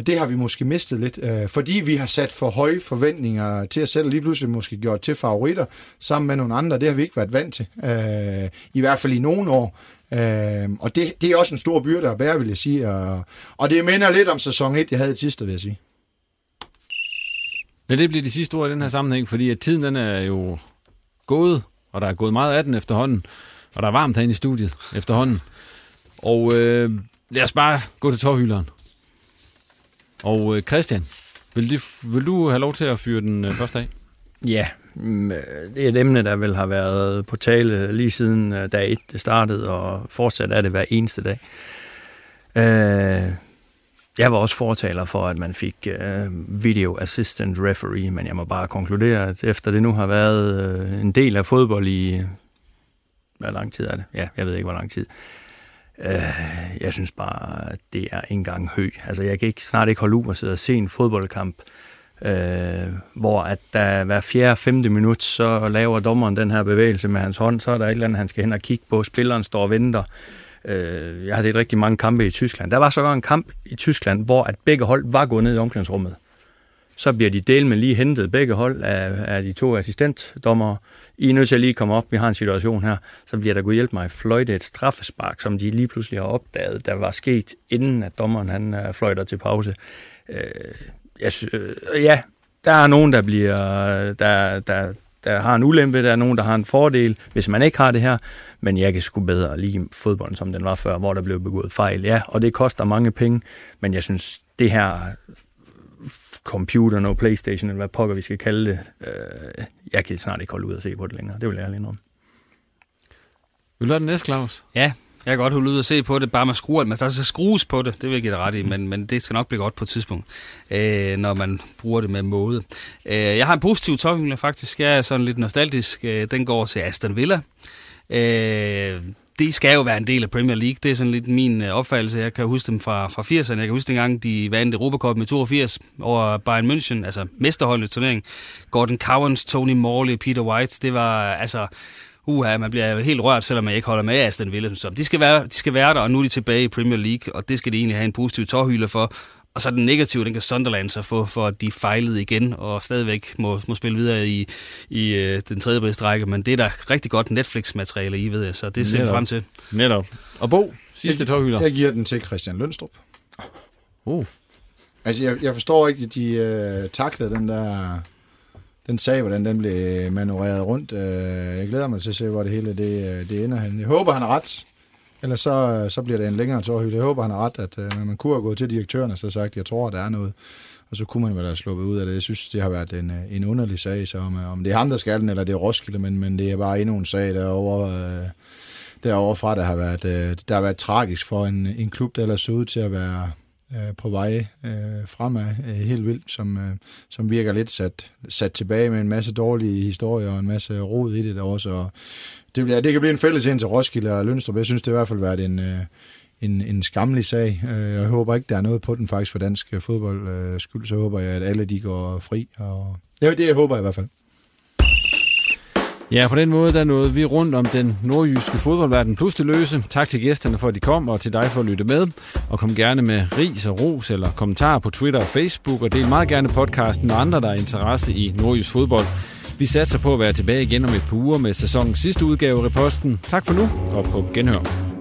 og det har vi måske mistet lidt, øh, fordi vi har sat for høje forventninger til os selv, og lige pludselig måske gjort til favoritter sammen med nogle andre. Det har vi ikke været vant til, øh, i hvert fald i nogle år. Øh, og det, det er også en stor byrde at bære, vil jeg sige. Og, og det minder lidt om sæson 1, jeg havde sidste, vil jeg sige. Ja, det bliver de sidste ord i den her sammenhæng, fordi at tiden den er jo gået, og der er gået meget af den efterhånden, og der er varmt herinde i studiet efterhånden. Og øh, lad os bare gå til tårhylderen. Og øh, Christian, vil, det, vil du have lov til at fyre den øh, første af? Ja, mm, øh, det er et emne, der vel har været på tale lige siden øh, dag 1 det startede, og fortsat er det hver eneste dag. Øh, jeg var også fortaler for, at man fik øh, video assistant referee, men jeg må bare konkludere, at efter det nu har været øh, en del af fodbold i... Hvor lang tid er det? Ja, jeg ved ikke, hvor lang tid. Øh, Øh, jeg synes bare, det er en gang hø. Altså, jeg kan ikke, snart ikke holde ud og sidde og se en fodboldkamp, øh, hvor at der hver fjerde, femte minut, så laver dommeren den her bevægelse med hans hånd, så er der et eller andet, han skal hen og kigge på. Spilleren står og venter. Øh, jeg har set rigtig mange kampe i Tyskland. Der var så en kamp i Tyskland, hvor at begge hold var gået ned i omklædningsrummet så bliver de del med lige hentet begge hold af, af de to assistentdommere. I er nødt til at lige komme op, vi har en situation her, så bliver der gået hjælp mig fløjte et straffespark, som de lige pludselig har opdaget, der var sket, inden at dommeren han øh, fløjter til pause. Øh, jeg, øh, ja, der er nogen, der bliver, der, der, der har en ulempe, der er nogen, der har en fordel, hvis man ikke har det her, men jeg kan sgu bedre lige fodbolden, som den var før, hvor der blev begået fejl. Ja, og det koster mange penge, men jeg synes, det her computeren og Playstation, eller hvad pokker vi skal kalde det. Øh, jeg kan snart ikke holde ud og se på det længere. Det vil jeg ærlig om. Vil du have den næste, Claus? Ja, jeg kan godt holde ud og se på det, bare med skruer. Men der skal skrues på det, det vil jeg give dig ret i, men, men det skal nok blive godt på et tidspunkt, øh, når man bruger det med måde. Øh, jeg har en positiv tolkning faktisk. Jeg er sådan lidt nostalgisk. Øh, den går til Aston Villa. Øh, de skal jo være en del af Premier League. Det er sådan lidt min øh, opfattelse. Jeg kan huske dem fra, fra 80'erne. Jeg kan huske dengang, de vandt Europacup med 82 over Bayern München, altså mesterholdets turnering. Gordon Cowans, Tony Morley, Peter White. Det var altså... Uha, man bliver helt rørt, selvom man ikke holder med Aston Villa. Så de skal, være, de skal være der, og nu er de tilbage i Premier League, og det skal de egentlig have en positiv tårhylde for. Og så den negative, den kan Sunderland så få, for at de fejlede igen, og stadigvæk må, må spille videre i, i øh, den tredje bedste række. Men det er der rigtig godt Netflix-materiale i, ved jeg, så det ser vi frem til. Netop. Og Bo, sidste tårhylder. Jeg giver den til Christian Lønstrup. Uh. Altså, jeg, jeg forstår ikke, at de øh, taklede den der den sag, hvordan den blev manøvreret rundt. Øh, jeg glæder mig til at se, hvor det hele det, øh, det ender. Jeg håber, han har ret. Ellers så, øh, så bliver det en længere tårhylde. Jeg håber, han har ret, at øh, man kunne have gået til direktøren og så sagt, jeg tror, der er noget. Og så kunne man vel have sluppet ud af det. Jeg synes, det har været en, øh, en underlig sag, så om, øh, om det er ham, der skal den, eller det er Roskilde, men, men det er bare endnu en sag derovre, øh, derovre fra, der har været, øh, der har været tragisk for en, en klub, der ellers så ud til at være øh, på vej øh, fremad øh, helt vildt, som, øh, som virker lidt sat, sat tilbage med en masse dårlige historier og en masse rod i det der også. Og det, ja, det kan blive en fælles ind til Roskilde og Lønstrup. Jeg synes, det har i hvert fald været en, øh, en, en skamlig sag. Øh, jeg håber ikke, der er noget på den faktisk for dansk fodbold øh, skyld. Så håber jeg, at alle de går fri. Og det er det, jeg håber i hvert fald. Ja, på den måde der nåede vi rundt om den nordjyske fodboldverden plus det løse. Tak til gæsterne for, at de kom, og til dig for at lytte med. Og kom gerne med ris og ros eller kommentarer på Twitter og Facebook, og del meget gerne podcasten med andre, der er interesse i nordjysk fodbold. Vi satser på at være tilbage igen om et par uger med sæsonens sidste udgave af Reposten. Tak for nu, og på genhør.